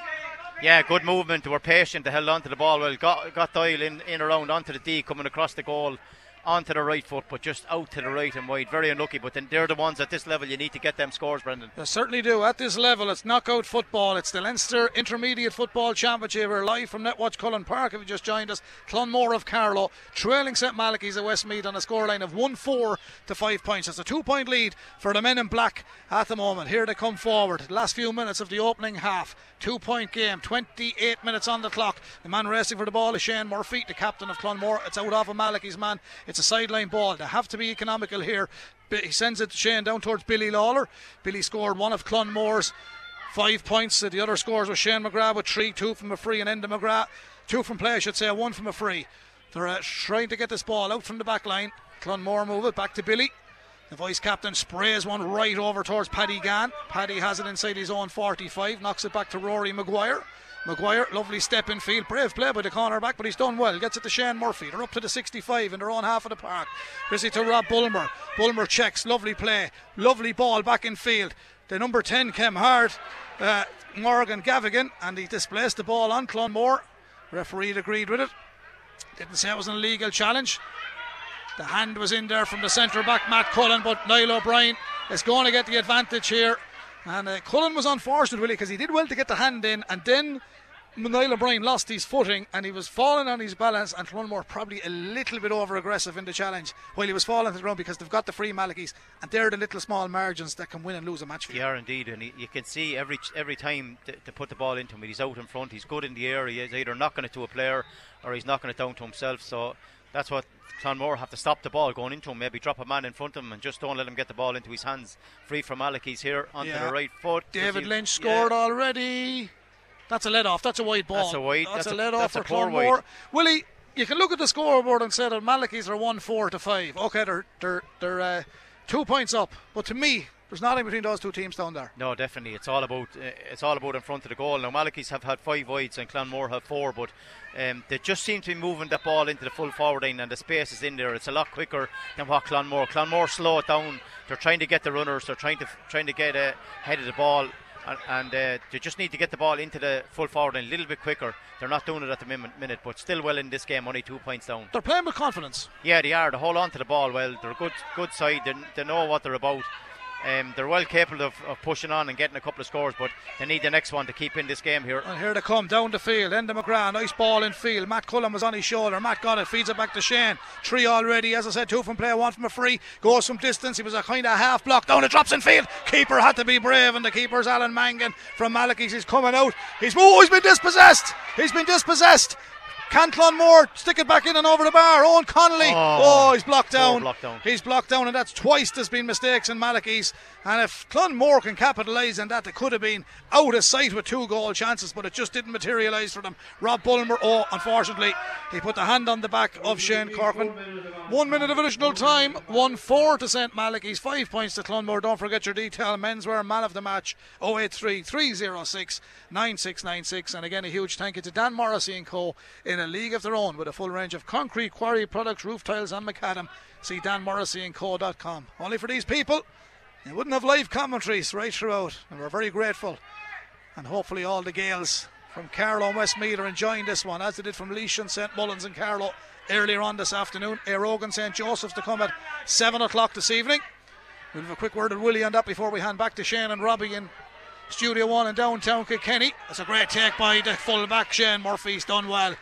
Yeah, good movement. They were patient. They held on to the ball well. Got got Doyle in, in around onto the D, coming across the goal, onto the right foot, but just out to the right and wide. Very unlucky. But then they're the ones at this level you need to get them scores, Brendan. They certainly do. At this level, it's knockout football. It's the Leinster Intermediate Football Championship. We're live from Netwatch Cullen Park. If you just joined us, Clonmore of Carlow trailing St Malachy's at Westmeath on a scoreline of 1 4 to 5 points. It's a two point lead for the men in black at the moment. Here they come forward. Last few minutes of the opening half. Two point game, 28 minutes on the clock. The man racing for the ball is Shane Murphy, the captain of Clonmore. It's out off of Malachy's man. It's a sideline ball. They have to be economical here. He sends it to Shane down towards Billy Lawler. Billy scored one of Clonmore's five points. The other scores were Shane McGrath with three, two from a free, and Enda McGrath, two from play, I should say, one from a free. They're uh, trying to get this ball out from the back line. Clonmore move it back to Billy. The vice captain sprays one right over towards Paddy Gann. Paddy has it inside his own 45, knocks it back to Rory Maguire. Maguire, lovely step in field, brave play by the cornerback, but he's done well. Gets it to Shane Murphy. They're up to the 65 in their own half of the park. Busy to Rob Bulmer. Bulmer checks, lovely play, lovely ball back in field. The number 10 came hard, uh, Morgan Gavigan, and he displaced the ball on Clonmore. Referee agreed with it. Didn't say it was an illegal challenge. The hand was in there from the centre back, Matt Cullen, but Niall O'Brien is going to get the advantage here. And uh, Cullen was unfortunate, really, because he did well to get the hand in, and then Niall O'Brien lost his footing and he was falling on his balance. And Clonmore probably a little bit over aggressive in the challenge while he was falling to the ground because they've got the free Malachy's, and they're the little small margins that can win and lose a match for you. They are indeed, and he, you can see every every time to, to put the ball into him, he's out in front. He's good in the air. He's either knocking it to a player or he's knocking it down to himself. So that's what Clonmore have to stop the ball going into him. Maybe drop a man in front of him and just don't let him get the ball into his hands. Free from Alec. He's here onto Yeah. the right foot. David he- Lynch yeah. scored already. That's a let off. That's a wide ball. That's a wide- That's, that's a a- let off for Clonmore. Willie, you can look at the scoreboard and say that Malachy's are one four to five. Okay, they're they're they're uh, two points up, but to me, there's nothing between those two teams down there. No, definitely. It's all about uh, it's all about in front of the goal. Now Malachy's have had five wides and Clonmore have four, but um, they just seem to be moving that ball into the full forward line, and the space is in there. It's a lot quicker than what Clonmore. Clonmore slow it down. They're trying to get the runners. They're trying to trying to get uh, ahead of the ball. And, and uh, they just need to get the ball into the full forward a little bit quicker. They're not doing it at the min- minute, but still well in this game, only two points down. They're playing with confidence. Yeah, they are. They hold on to the ball well. They're a good, good side. They, they know what they're about. Um, they're well capable of, of pushing on and getting a couple of scores, but they need the next one to keep in this game here. And here they come down the field. Enda McGrath, nice ball in field. Matt Cullen was on his shoulder. Matt got it, feeds it back to Shane. Three already, as I said, two from play, one from a free. Goes from distance. He was a kind of half block down. It drops in field. Keeper had to be brave, and the keeper's Alan Mangan from Malachy's. He's coming out. He's oh, he's been dispossessed. He's been dispossessed. Can Moore, stick it back in and over the bar? Owen Connolly. Oh, oh he's blocked oh, down. blocked down. He's blocked down, and that's twice there's been mistakes in Malachy's. And if Clonmore can capitalise on that, they could have been out of sight with two goal chances, but it just didn't materialise for them. Rob Bulmer, oh, unfortunately, he put the hand on the back of Shane Corcoran. One minute of additional time, 1 4 to St. Malachy's, five points to Clonmore. Don't forget your detail. Menswear man of the match 083 306 9696. And again, a huge thank you to Dan Morrissey and Co. in a league of their own with a full range of concrete, quarry products, roof tiles, and macadam. See danmorrisseyandco.com. Only for these people. They wouldn't have live commentaries right throughout, and we're very grateful. And hopefully, all the Gaels from Carlow and Westmeath are enjoying this one, as they did from Laois and St Mullins and Carlow earlier on this afternoon. Éire St Joseph's to come at 7 o'clock this evening. We'll have a quick word with Willie on that before we hand back to Shane and Robbie in Studio 1 in downtown Kilkenny. It's a great take by the full back, Shane Murphy. He's done well.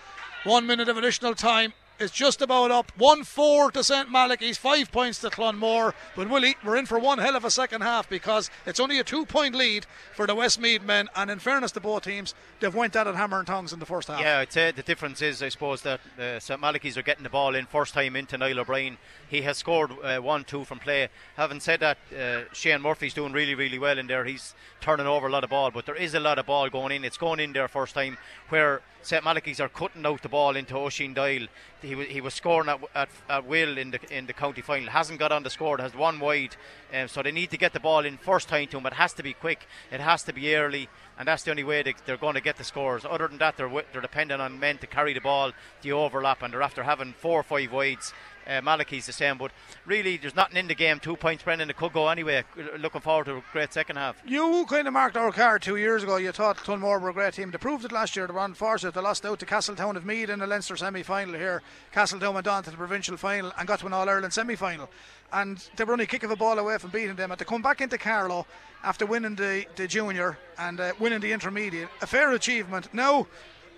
One minute of additional time is just about up. 1 4 to St Malachy's, five points to Clonmore. But we're in for one hell of a second half because it's only a two point lead for the Westmeath men. And in fairness to both teams, they've went at it hammer and tongs in the first half. Yeah, I'd say the difference is, I suppose, that uh, St Malachy's are getting the ball in first time into Niall O'Brien. He has scored uh, 1 2 from play. Having said that, uh, Shane Murphy's doing really, really well in there. He's turning over a lot of ball, but there is a lot of ball going in. It's going in there first time where St Malachy's are cutting out the ball into Oisin Doyle. He, w- he was scoring at, at, at, will in the in the county final. Hasn't got on the score. Has one wide, um, so they need to get the ball in first time to him. It has to be quick. It has to be early, and that's the only way they, are going to get the scores. Other than that, they're they're dependent on men to carry the ball, the overlap, and they're after having four or five wides uh, Malachy's the same, but really, there's nothing in the game. Two points, Brendan. It could go anyway. Looking forward to a great second half. You kind of marked our card two years ago. You thought Clonmore were a great team. They proved it last year. They were unfortunate. They lost out to Castletown of Meath in the Leinster semi final here. Castletown went on to the provincial final and got to an All Ireland semi final. And they were only kick of a ball away from beating them. And to come back into Carlow after winning the, the junior and uh, winning the intermediate, a fair achievement. Now,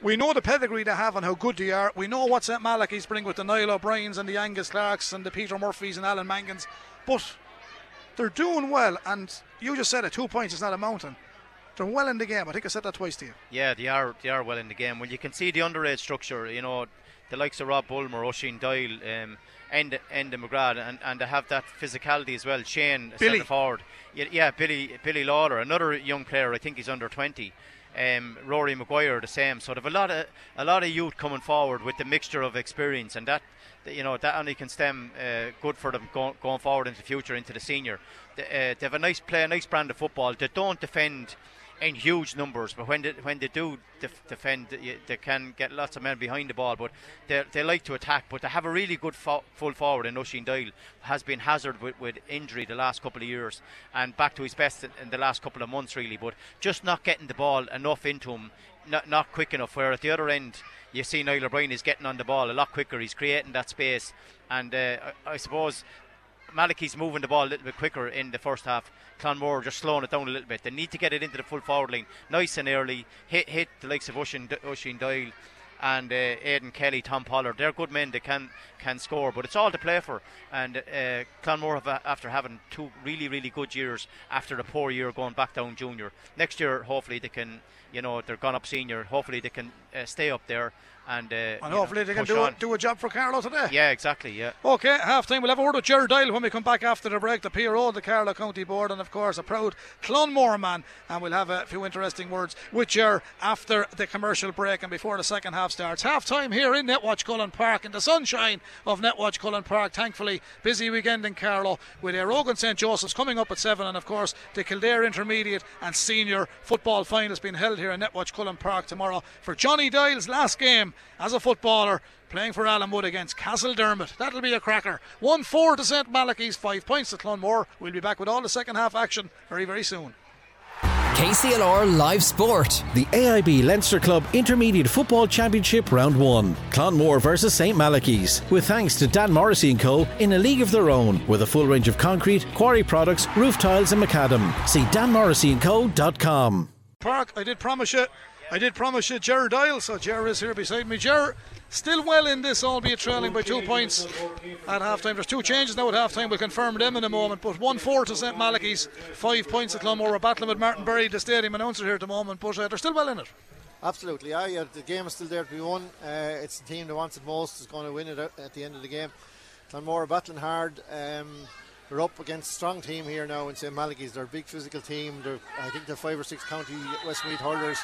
we know the pedigree they have and how good they are. We know what St Malachy's bring with the Niall O'Briens and the Angus Clarks and the Peter Murphys and Alan Mangans. But they're doing well, and you just said it, two points is not a mountain. They're well in the game. I think I said that twice to you. Yeah, they are. They are well in the game. Well, you can see the underage structure. You know, the likes of Rob Bulmer, Oisin Doyle, um, and Enda McGrath, and, and they have that physicality as well. Shane, Billy forward, yeah, yeah, Billy Billy Lawler, another young player. I think he's under twenty um, Rory Maguire the same. So they've a lot of a lot of youth coming forward with the mixture of experience, and that you know that only can stem uh, good for them go, going forward into the future into the senior. They, uh, they have a nice play, a nice brand of football. They don't defend in huge numbers, but when they, when they do def- defend, they can get lots of men behind the ball. But they, they like to attack. But they have a really good fo- full forward in Oisin Doyle. Has been hazard with, with, injury the last couple of years, and back to his best in, in, the last couple of months really. But just not getting the ball enough into him, not not quick enough. Where at the other end, you see Niall O'Brien is getting on the ball a lot quicker. He's creating that space, and uh, I, I suppose Malachy's moving the ball a little bit quicker in the first half. Clonmore just slowing it down a little bit. They need to get it into the full forward line, nice and early. Hit hit the likes of Oisin, Oisin Doyle and uh, Aidan Kelly, Tom Pollard. They're good men. They can can score, but it's all to play for. And uh, Clonmore, have, after having two really really good years after a poor year going back down junior, next year hopefully they can. You know they're gone up senior. Hopefully they can uh, stay up there and, uh, and hopefully know, they can do a, do a job for Carlow today. Yeah, exactly. Yeah. Okay, half time. We'll have a word with Jared Doyle when we come back after the break. The PRO, the Carlow County Board, and of course a proud Clonmore man. And we'll have a few interesting words with Jared after the commercial break and before the second half starts. Half time here in Netwatch Cullen Park in the sunshine of Netwatch Cullen Park. Thankfully, busy weekend in Carlow with Óg St Joseph's coming up at seven, and of course the Kildare Intermediate and Senior Football Final has been held here in Netwatch Cullen Park tomorrow for Johnny Doyle's last game as a footballer playing for Allenwood against Castledermot. That'll be a cracker. 1 4 to St Malachy's, 5 points to Clonmore. We'll be back with all the second half action very, very soon. KCLR Live Sport. The AIB Leinster Club Intermediate Football Championship Round 1. Clonmore versus St Malachy's. With thanks to Dan Morrissey & Co. in a league of their own with a full range of concrete, quarry products, roof tiles and macadam. See danmorrisseyandco.com. Park, I did promise you I did promise you Jared Doyle, so Jared is here beside me. Jared, still well in this, albeit trailing by two points at half time. There's two changes now at half time. We'll confirm them in a moment. But 1 4 to St Malachy's, five points at Clonmore. Battling with Martin Berry, the stadium announcer here at the moment, but uh, they're still well in it. Absolutely, yeah, yeah. The game is still there to be won. Uh, it's the team that wants it most is going to win it at the end of the game. Clonmore battling hard. Um, they're up against a strong team here now in St. Malachy's. They're a big physical team. They're, I think they're five or six county Westmeath hurlers.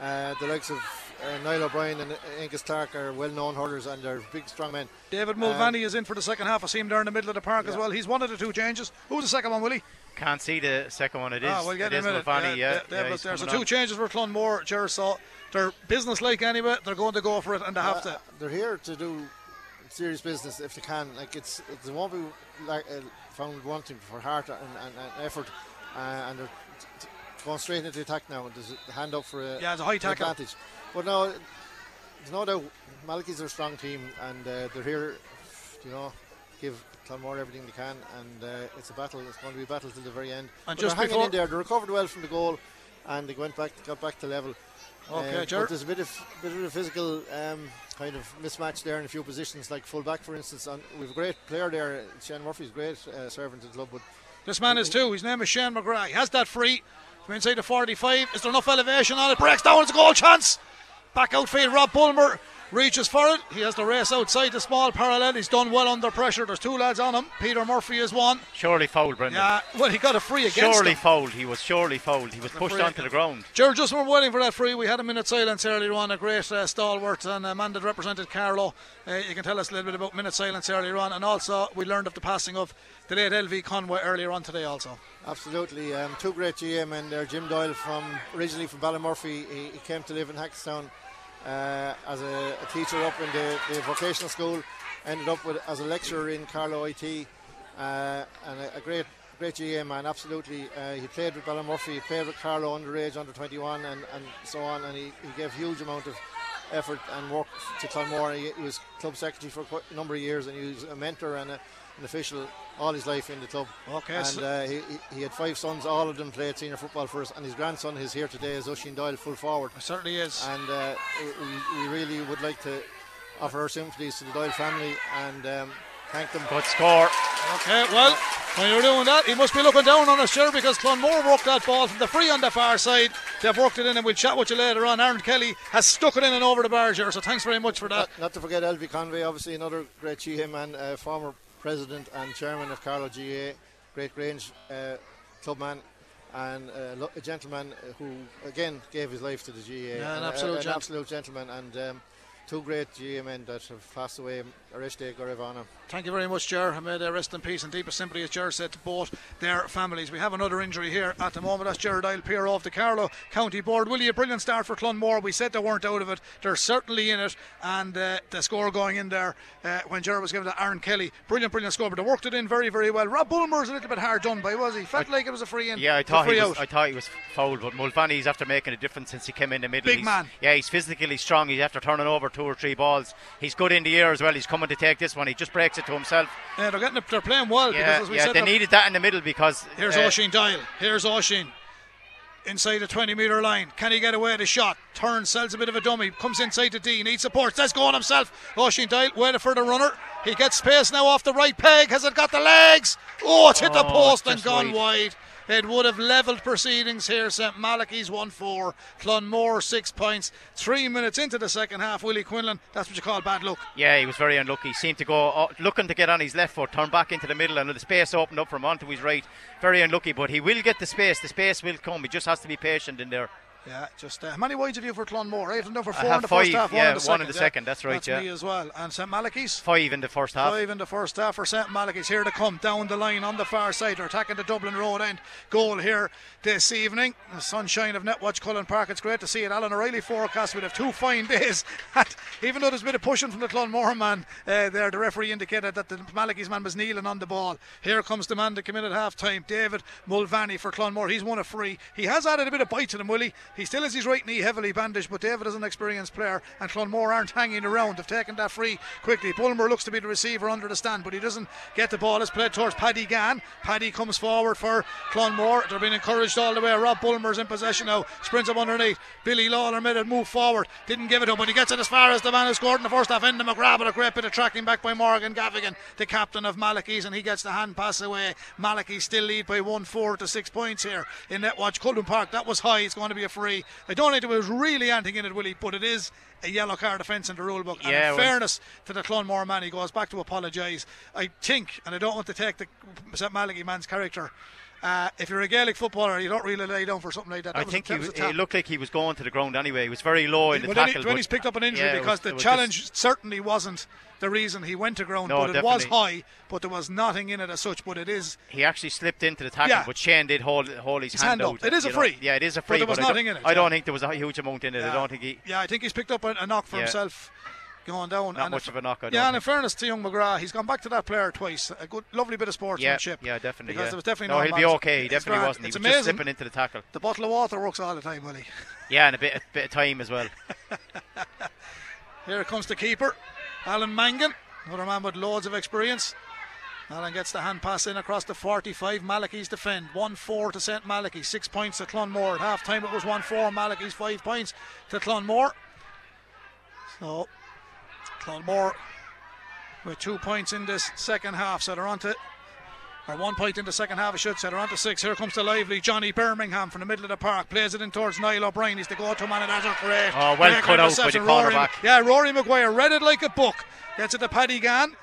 Uh, the likes of uh, Niall O'Brien and Angus Clark are well known hurlers and they're big, strong men. David Mulvaney um, is in for the second half. I see him there in the middle of the park yeah. as well. He's one of the two changes. Who's the second one, Willie? Can't see the second one. It is. Ah, we'll get it in a minute. Mulvaney, yeah, yeah, yeah, there. So two changes for Clonmore. Ger saw they're business like anyway. They're going to go for it and they have uh, to. They're here to do serious business if they can. Like it's, it's they won't be like uh, found wanting for heart and, and, and effort, uh, and they're t- going straight into the attack now. And there's a hand up for a yeah, it's a high tackle. advantage. But no, there's no doubt Malachy's are a strong team, and uh, they're here, you know, give Clonmore everything they can, and uh, it's a battle. It's going to be a battle till the very end. And but just they're hanging in there. They recovered well from the goal, and they went back, got back to level. Okay, uh, but there's a bit of bit of a physical um, kind of mismatch there in a few positions, like full back, for instance. And we've a great player there. Shane Murphy's great uh, servant to the club, but this man is too. His name is Shane McGrath. He has that free from inside the 45. Is there enough elevation on it? Breaks down. It's a goal chance. Back outfield, Rob Bulmer reaches for it. He has the race outside the small parallel. He's done well under pressure. There's two lads on him. Peter Murphy is one. Surely fouled, Brendan. Yeah, well, he got a free against Surely him. fouled. He was surely fouled. He was pushed onto the ground. George, just we're waiting for that free. We had a minute silence earlier on. A great uh, stalwart and a man that represented Carlow. Uh, you can tell us a little bit about minute silence earlier on. And also, we learned of the passing of the late LV Conway earlier on today, also. Absolutely. Um, two great GAA men there. Jim Doyle, from originally from Ballymurphy, he, he came to live in Hackstown uh, as a, a, teacher up in the, the, vocational school, ended up with as a lecturer in Carlow IT, uh, and a, a, great great GAA man, absolutely. Uh, he played with Ballymurphy, he played with Carlow underage, under 21, and, and so on, and he, he gave huge amount of effort and work to Clonmore. He, he was club secretary for a number of years, and he was a mentor and a, an official all his life in the club. Okay. And uh, he, he had five sons, all of them played senior football for us, and his grandson is here today is Oisin Doyle, full forward. It certainly is. And uh, we, we really would like to offer our sympathies to the Doyle family and um, thank them. Good score. Okay, well, when you're doing that, he must be looking down on us, sure, because Clonmore worked that ball from the free on the far side. They've worked it in, and we'll chat with you later on. Aaron Kelly has stuck it in and over the bar, here, so thanks very much for that. Not, not to forget Elvie Conway, obviously another great GAA man uh, former president and chairman of Carlow GAA, Great Grange uh, clubman, and uh, a gentleman who again gave his life to the GAA. Yeah, an, absolute, an absolute gentleman, and um, two great GAA men that have passed away. Arishte Gorivana. Thank you very much, Ger. May they rest in peace and deepest sympathy, as Ger said, to both their families. We have another injury here at the moment. That's Gerardile Peer off the Carlow County Board. Will you a brilliant start for Clonmore? We said they weren't out of it. They're certainly in it. And uh, the score going in there uh, when Ger was given to Aaron Kelly. Brilliant, brilliant score. But they worked it in very, very well. Rob Bulmer's a little bit hard done by, was he? Felt I, like it was a free in. Yeah, I thought, he was, I thought he was fouled. But Mulvaney's after making a difference since he came in the middle. Big he's, man. Yeah, he's physically strong. He's after turning over two or three balls. He's good in the air as well. He's coming to take this one. He just breaks it to himself. Yeah, they're getting they're playing well yeah, because as we yeah, said, they needed that in the middle because here's uh, Oisin Doyle. Here's Oisin inside the 20 metre line. Can he get away the shot? Turns, sells a bit of a dummy, comes inside the D, needs support, let's go on himself. Oisin Doyle waiting for the runner. He gets space now off the right peg. Has it got the legs? Oh, it's hit oh, the post and gone wide. It would have levelled proceedings here. St Malachy's 1 4. Clonmore 6 points. Three minutes into the second half. Willie Quinlan, that's what you call bad luck. Yeah, he was very unlucky. He seemed to go uh, looking to get on his left foot, turn back into the middle, and the space opened up from onto his right. Very unlucky, but he will get the space. The space will come. He just has to be patient in there. Yeah, just uh, how many wides have you for Clonmore? Eight and for four in the five, first half, yeah, one in the second. In the second that's right. That's yeah. me as well. And St Malachy's five in the first half. Five in the first half for St Malachy's. Here to come down the line on the far side. They're attacking the Dublin Road end goal here this evening. The sunshine of Netwatch Cullen Park. It's great to see it. Alan O'Reilly forecast. We have two fine days. even though there's a bit of pushing from the Clonmore man uh, there, the referee indicated that the Malachy's man was kneeling on the ball. Here comes the man to come in at half time. David Mulvaney for Clonmore. He's won a free. He has added a bit of bite to him, Willie. He still has his right knee heavily bandaged but David is an experienced player, and Clonmore aren't hanging around. They've taken that free quickly. Bulmer looks to be the receiver under the stand, but he doesn't get the ball. It's played towards Paddy Gann. Paddy comes forward for Clonmore. They're being encouraged all the way. Rob Bulmer's in possession now. Sprints up underneath. Billy Lawler made it move forward. Didn't give it up, but he gets it as far as the man who scored in the first half. Enda McGrath, but a great bit of tracking back by Morgan Gavigan, the captain of Malachy's, and he gets the hand pass away. Malachy still lead by 1 4 to 6 points here in Netwatch Cullen Park. That was high. It's going to be a free referee. I don't think there was really anything in it, Willie, but it is a yellow card offence in the rule book. And Yeah, in well- fairness to the Clonmore man, he goes back to apologise. I think, and I don't want to take the St. Malachy man's character. Uh, if you're a Gaelic footballer, you don't really lay down for something like that. That I think a, he was looked like he was going to the ground anyway. He was very low in the Well, then, he, tackle. then but- he's picked up an injury yeah, because was- the challenge just- certainly wasn't the reason he went to ground, No, but it was high, but there was nothing in it as such. But it is he actually slipped into the tackle, Yeah. but Shane did hold, hold his, His hand up. out. It is a you know. free. Yeah, it is a But free. there was I don't- nothing in it, I don't yeah. think there was a huge amount in it. I don't think he. Yeah, I think he's picked up a, a knock for himself going down. Not and much if- of a knock, yeah, and in fairness to young McGrath, he's gone back to that player twice. A good, lovely bit of Yeah, sportsmanship. yeah, definitely. Because yeah. there was definitely no, no he'll be okay. He definitely grand. wasn't. He It's was just amazing. slipping into the tackle. The bottle of water works all the time, Willie. Yeah, and a bit, a bit of time as well. Here comes the keeper, Alan Mangan, another man with loads of experience. Alan gets the hand pass in across the 45. Malachy's defend. 1 4 to St. Malachy. Six points to Clonmore. At half time it was 1 4. Malachy's five points to Clonmore. So, Clonmore with two points in this second half. So they're on to. Or one point in the second half, I should say. They're on to six. Here comes the lively Johnny Birmingham from the middle of the park. Plays it in towards Niall O'Brien. He's the go to man, and that's a great. Oh, well cut out by the cornerback. Yeah, Rory Maguire read it like a book. Gets it to Paddy Gann.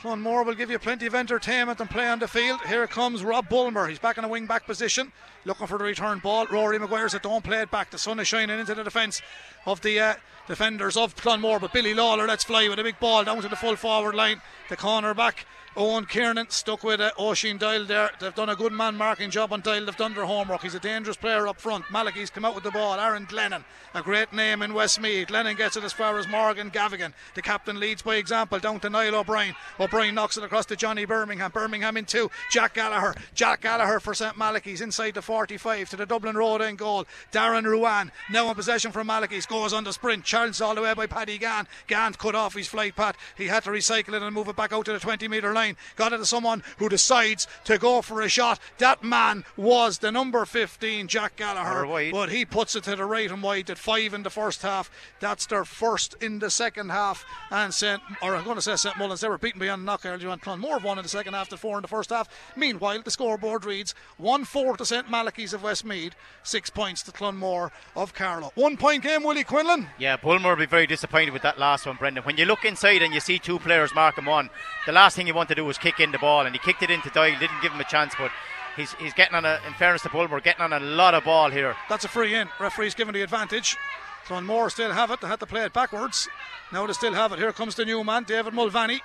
Clonmore will give you plenty of entertainment and play on the field. Here comes Rob Bulmer. He's back in a wing back position, looking for the return ball. Rory Maguire said, Don't play it back. The sun is shining into the defence of the uh, defenders of Clonmore. But Billy Lawler lets fly with a big ball down to the full forward line. The corner back. Owen Kiernan stuck with uh, Oisin Doyle there. They've done a good man marking job on Doyle. They've done their homework. He's a dangerous player up front. Malachy's come out with the ball. Aaron Glennon, a great name in Westmeath. Glennon gets it as far as Morgan Gavigan. The captain leads by example down to Niall O'Brien. O'Brien knocks it across to Johnny Birmingham. Birmingham in two. Jack Gallagher. Jack Gallagher for St. Malachy's inside the 45 to the Dublin Road end goal. Darren Ruan now in possession from Malachy's. Goes on the sprint. Challenged all the way by Paddy Gann. Gann cut off his flight path. He had to recycle it and move it back out to the 20 metre line. Got it to someone who decides to go for a shot. That man was the number 15, Jack Gallagher. But he puts it to the right and wide at five in the first half. That's their first in the second half. And St. or I'm going to say St. Mullins, they were beaten beyond knock earlier on. Clonmore have won in the second half to four in the first half. Meanwhile, the scoreboard reads 1 4 to St. Malachy's of Westmeath, six points to Clonmore of Carlow. One point game, Willie Quinlan. Yeah, Bulmer will be very disappointed with that last one, Brendan. When you look inside and you see two players marking one, the last thing you want to do was kick in the ball, and he kicked it into Doyle, didn't give him a chance, but he's he's getting on a, in fairness to Bulmer, getting on a lot of ball here. That's a free in. Referee's given the advantage. Clonmore still have it. They had to play it backwards. Now they still have it. Here comes the new man, David Mulvaney.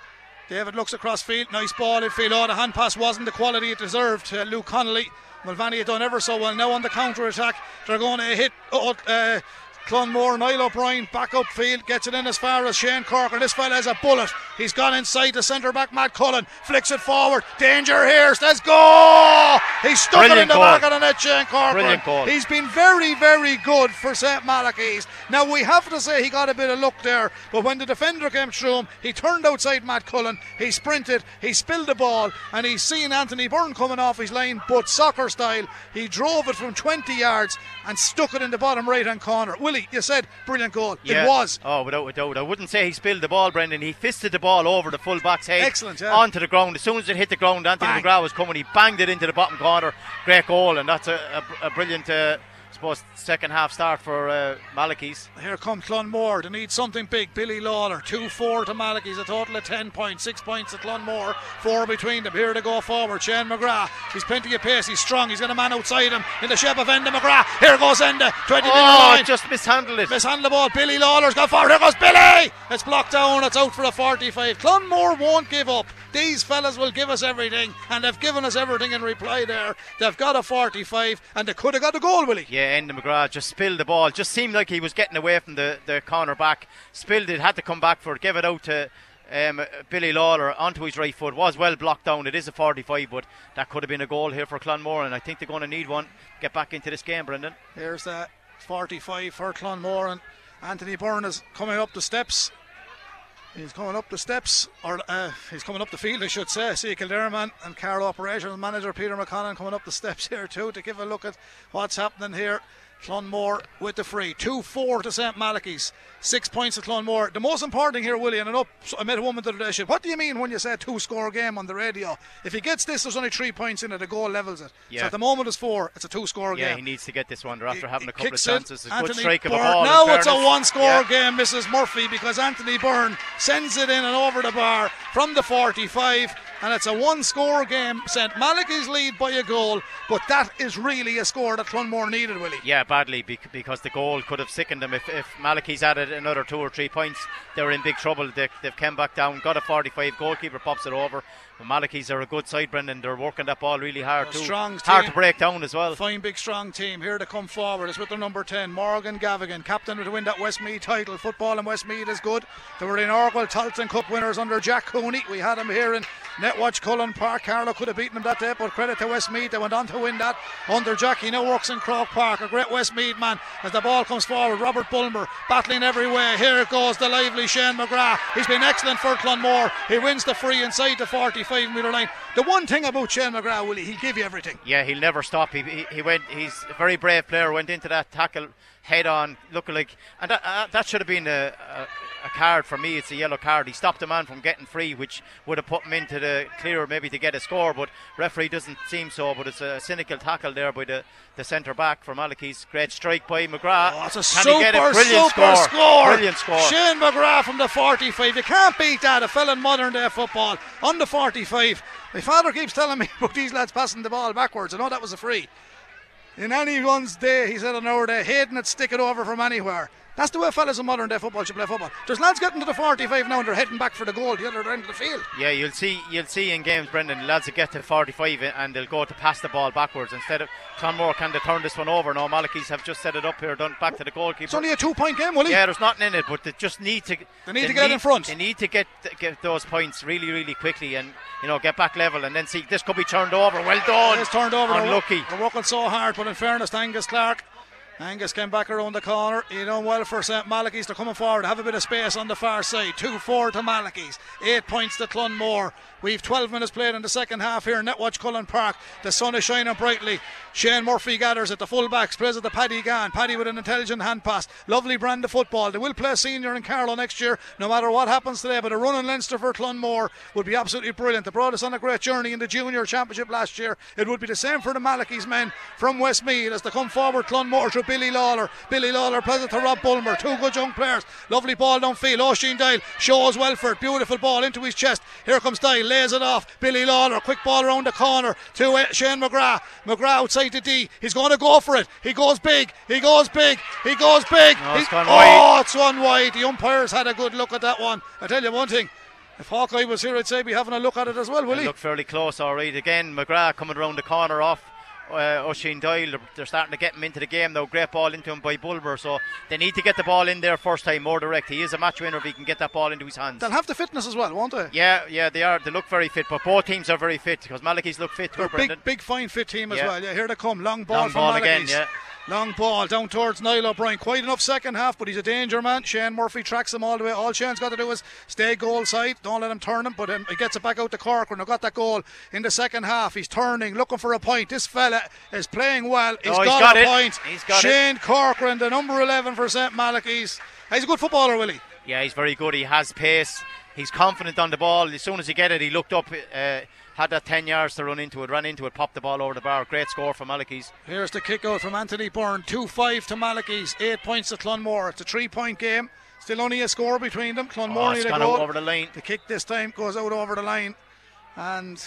David looks across field. Nice ball in field. Oh, the hand pass wasn't the quality it deserved. Uh, Luke Connolly. Mulvaney had done ever so well. Now on the counter attack, they're going to hit oh, uh, Clonmore. Niall O'Brien back up field, gets it in as far as Shane Corker. This fella has a bullet. He's gone inside the centre back, Matt Cullen. Flicks it forward. Danger here. Let's go! He stuck it in the goal. back of the net, Shane Corker. Brilliant. He's been very, very good for St. Malachy's. Now, we have to say he got a bit of luck there, but when the defender came through him, he turned outside Matt Cullen, he sprinted, he spilled the ball, and he's seen Anthony Byrne coming off his line, but soccer style, he drove it from 20 yards and stuck it in the bottom right hand corner. Willie, you said brilliant goal. Yeah. It was. Oh, without a doubt. I wouldn't say he spilled the ball, Brendan. He fisted the ball over the full back's head. Excellent, yeah. Onto the ground. As soon as it hit the ground, Anthony Bang. McGrath was coming. He banged it into the bottom corner. Great goal, and that's a, a, a brilliant, uh, suppose, second half start for uh, Malachy's. Here comes Clonmore. They need something big. Billy Lawler, 2 4 to Malachy's, a total of 10 points. 6 points to Clonmore, 4 between them. Here to go forward. Shane McGrath. He's plenty of pace. He's strong. He's got a man outside him in the shape of Enda McGrath. Here goes Enda. 20 metre Oh, line. just mishandled it. Mishandle the ball. Billy Lawler's got forward. Here goes Billy. It's blocked down. It's out for a 45. Clonmore won't give up. These fellas will give us everything, and they've given us everything in reply there. They've got a 45, and they could have got a goal, Willie. Yeah, Enda McGrath just spilled the ball. Just seemed like he was getting away from the, the corner back. Spilled it, had to come back for it, give it out to um, Billy Lawler onto his right foot. Was well blocked down. It is a 45, but that could have been a goal here for Clonmore, and I think they're going to need one. Get back into this game, Brendan. Here's that 45 for Clonmore, and Anthony Byrne is coming up the steps. He's coming up the steps, or uh, he's coming up the field, I should say. See Kilderman and Carlow Operations Manager Peter McConnell coming up the steps here too to give a look at what's happening here. Clonmore with the free. 2 4 to St. Malachy's. Six points to Clonmore. The most important thing here, Willie, and up, I met a woman the other day. What do you mean when you say two score game on the radio? If he gets this, there's only three points in it. The goal levels it. Yeah. So at the moment it's four. It's a two score yeah, game. Yeah, he needs to get this one after having a couple of chances. It, a good strike Byrne. of a ball. Now it's a one score yeah. game, Mrs. Murphy, because Anthony Byrne sends it in and over the bar from the 45 and it's a one score game. St. Malachy's lead by a goal, but that is really a score that Clonmore needed, Willie. Yeah, badly because the goal could have sickened them. If, if Malachy's added another two or three points, they were in big trouble. They, have come back down, got a 45, goalkeeper pops it over. But Malachy's are a good side, Brendan. They're working that ball really hard too. Strong Hard to break down as well. Fine, big, strong team. Here to come forward is with their number 10, Morgan Gavigan, captain to win that Westmeath title. Football in Westmeath is good. They were in Orwell Tailteann Cup winners under Jack Cooney. We had him here in Netwatch Cullen Park. Carlow could have beaten them that day, but credit to Westmeath. They went on to win that under Jackie. Now works in Croke Park. A great Westmeath man as the ball comes forward. Robert Bulmer battling every way. Here it goes, the lively Shane McGrath. He's been excellent for Clonmore. He wins the free inside the 45 metre line. The one thing about Shane McGrath, Willie, he'll give you everything. Yeah, he'll never stop. He, he, he went. He's a very brave player. Went into that tackle head on, looking like, and that, uh, that should have been a, a a card for me. It's a yellow card. He stopped the man from getting free, which would have put him into the clear, maybe to get a score. But referee doesn't seem so. But it's a cynical tackle there by the, the centre back for Malachy's. Great strike by McGrath. Oh, it's a Can super, he get a brilliant super score. score. Brilliant score. Shane McGrath from the 45. You can't beat that. A fella in modern day football on the 45. My father keeps telling me about these lads passing the ball backwards. I know that was a free. In anyone's day, he said on our day, Hayden would stick it over from anywhere. That's the way fellas in modern day football should play football. There's lads getting to the 45 now and they're heading back for the goal the other end of the field. Yeah, you'll see you'll see in games, Brendan, lads that get to 45 and they'll go to pass the ball backwards instead of Clonmore can they turn this one over. No, Malachy's have just set it up here, done back to the goalkeeper. It's only a two point game, Willie? Yeah, there's nothing in it, but they just need to. They need they to get need, in front. They need to get get those points really, really quickly and you know get back level and then see this could be turned over. Well done. It's turned over. Unlucky. They're working so hard, but in fairness Angus Clark Angus came back around the corner. You know well for St Malachy's. They're coming forward. Have a bit of space on the far side. 2 4 to Malachy's. Eight points to Clonmore. We've 12 minutes played in the second half here in Netwatch Cullen Park. The sun is shining brightly. Shane Murphy gathers at the fullbacks, plays at the Paddy Gann. Paddy with an intelligent hand pass. Lovely brand of football. They will play senior in Carlow next year, no matter what happens today. But a run in Leinster for Clonmore would be absolutely brilliant. They brought us on a great journey in the junior championship last year. It would be the same for the Malachy's men from Westmeath as they come forward. Clonmore to Billy Lawler. Billy Lawler it to Rob Bulmer. Two good young players. Lovely ball downfield. Oisin Doyle shows Welford. Beautiful ball into his chest. Here comes Doyle, lays it off. Billy Lawler. Quick ball around the corner to uh, Shane McGrath. McGrath outside the D. He's going to go for it. He goes big. He goes big. He goes big. No, it's gone oh, it's one wide. The umpires had a good look at that one. I tell you one thing. If Hawkeye was here, I'd say be having a look at it as well, Willie? Look fairly close, all right. Again, McGrath coming around the corner off uh, Oisin Doyle. They're starting to get him into the game now. Great ball into him by Bulmer. So they need to get the ball in there first time more direct. He is a match winner if he can get that ball into his hands. They'll have the fitness as well, won't they? Yeah, yeah, they are. They look very fit, but both teams are very fit because Malachy's look fit too. Big, big, fine fit team as yeah. well. Yeah, here they come. Long ball Long from ball again, yeah. Long ball down towards Niall O'Brien. Quite enough second half, but he's a danger man. Shane Murphy tracks him all the way. All Shane's got to do is stay goal side. Don't let him turn him, but um, he gets it back out to Cork when they got that goal in the second half. He's turning, looking for a point. This fella is playing well. He's, oh, got, got, a it. point. He's got Shane it. Corcoran, the number 11 for St Malachy's. He's a good footballer, Willie. Yeah, he's very good. He has pace. He's confident on the ball. As soon as he get it, he looked up. Uh, had that 10 yards to run into it, ran into it, popped the ball over the bar. Great score for Malachy's. Here's the kick out from Anthony Byrne 2 5 to Malachy's, 8 points to Clonmore. It's a three point game. Still only a score between them. Clonmore oh, need a goal. over the line. The kick this time goes out over the line. And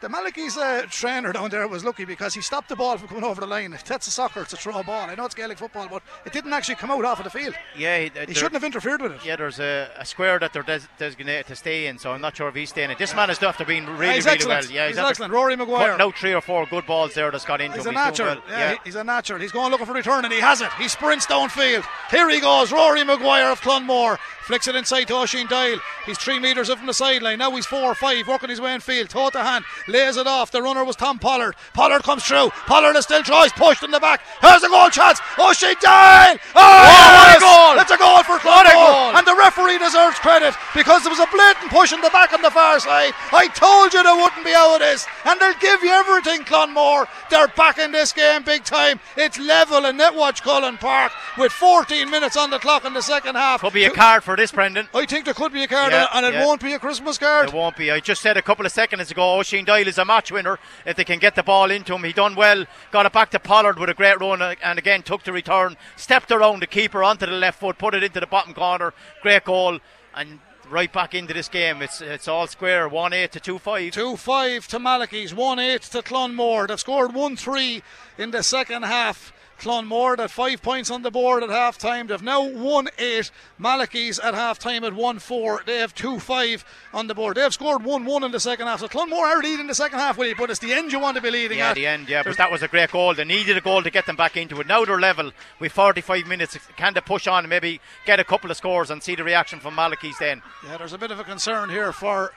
the Malachy's uh, trainer down there was lucky because he stopped the ball from coming over the line. If that's a soccer, it's a throw ball. I know it's Gaelic football, but it didn't actually come out off of the field. Yeah, he, he shouldn't have interfered with it. Yeah, there's a, a square that they're des- designated to stay in, so I'm not sure if he's staying in. This man has after being really, he's really excellent. well. Yeah, he's, he's excellent. Rory Maguire. No three or four good balls there that's got into he's him. A natural. Well. Yeah, yeah, he's a natural. He's going looking for return and he has it. He sprints downfield. Here he goes. Rory Maguire of Clonmore flicks it inside to Oisin Doyle. He's three metres up from the sideline. Now he's four or five, working his way in field. Toe to hand. Lays it off. The runner was Tom Pollard. Pollard comes through. Pollard is still tries, pushed in the back. Here's a goal chance. Oh, she died. Oh, what yes! a goal! It's a goal for What Clonmore. And the referee deserves credit because there was a blatant push in the back on the far side. I told you there wouldn't be how it is. And they'll give you everything, Clonmore. They're back in this game big time. It's level in Netwatch Cullen Park with 14 minutes on the clock in the second half. Could be a card for this, Brendan. I think there could be a card Yeah, and it yeah. won't be a Christmas card. It won't be. I just said a couple of seconds ago, O'Sheen Is a match winner if they can get the ball into him. He done well, got it back to Pollard with a great run, uh, and again took the return, stepped around the keeper onto the left foot, put it into the bottom corner. Great goal, and right back into this game. It's it's all square, one eight to two five. 2 5 to Malachy's, 1 8 to Clonmore. They've scored 1 3 in the second half. Clonmore at five points on the board at half time. They've now 1 8. Malachy's at half time at 1 4. They have 2 5 on the board. They've scored 1 1 in the second half. So Clonmore are leading the second half, Willie, but it's the end you want to be leading Yeah, at. the end, yeah, There's- but that was a great goal. They needed a goal to get them back into it. Now they're level with 45 minutes. Can they push on and maybe get a couple of scores and see the reaction from Malachy's then? Yeah, there's a bit of a concern here for.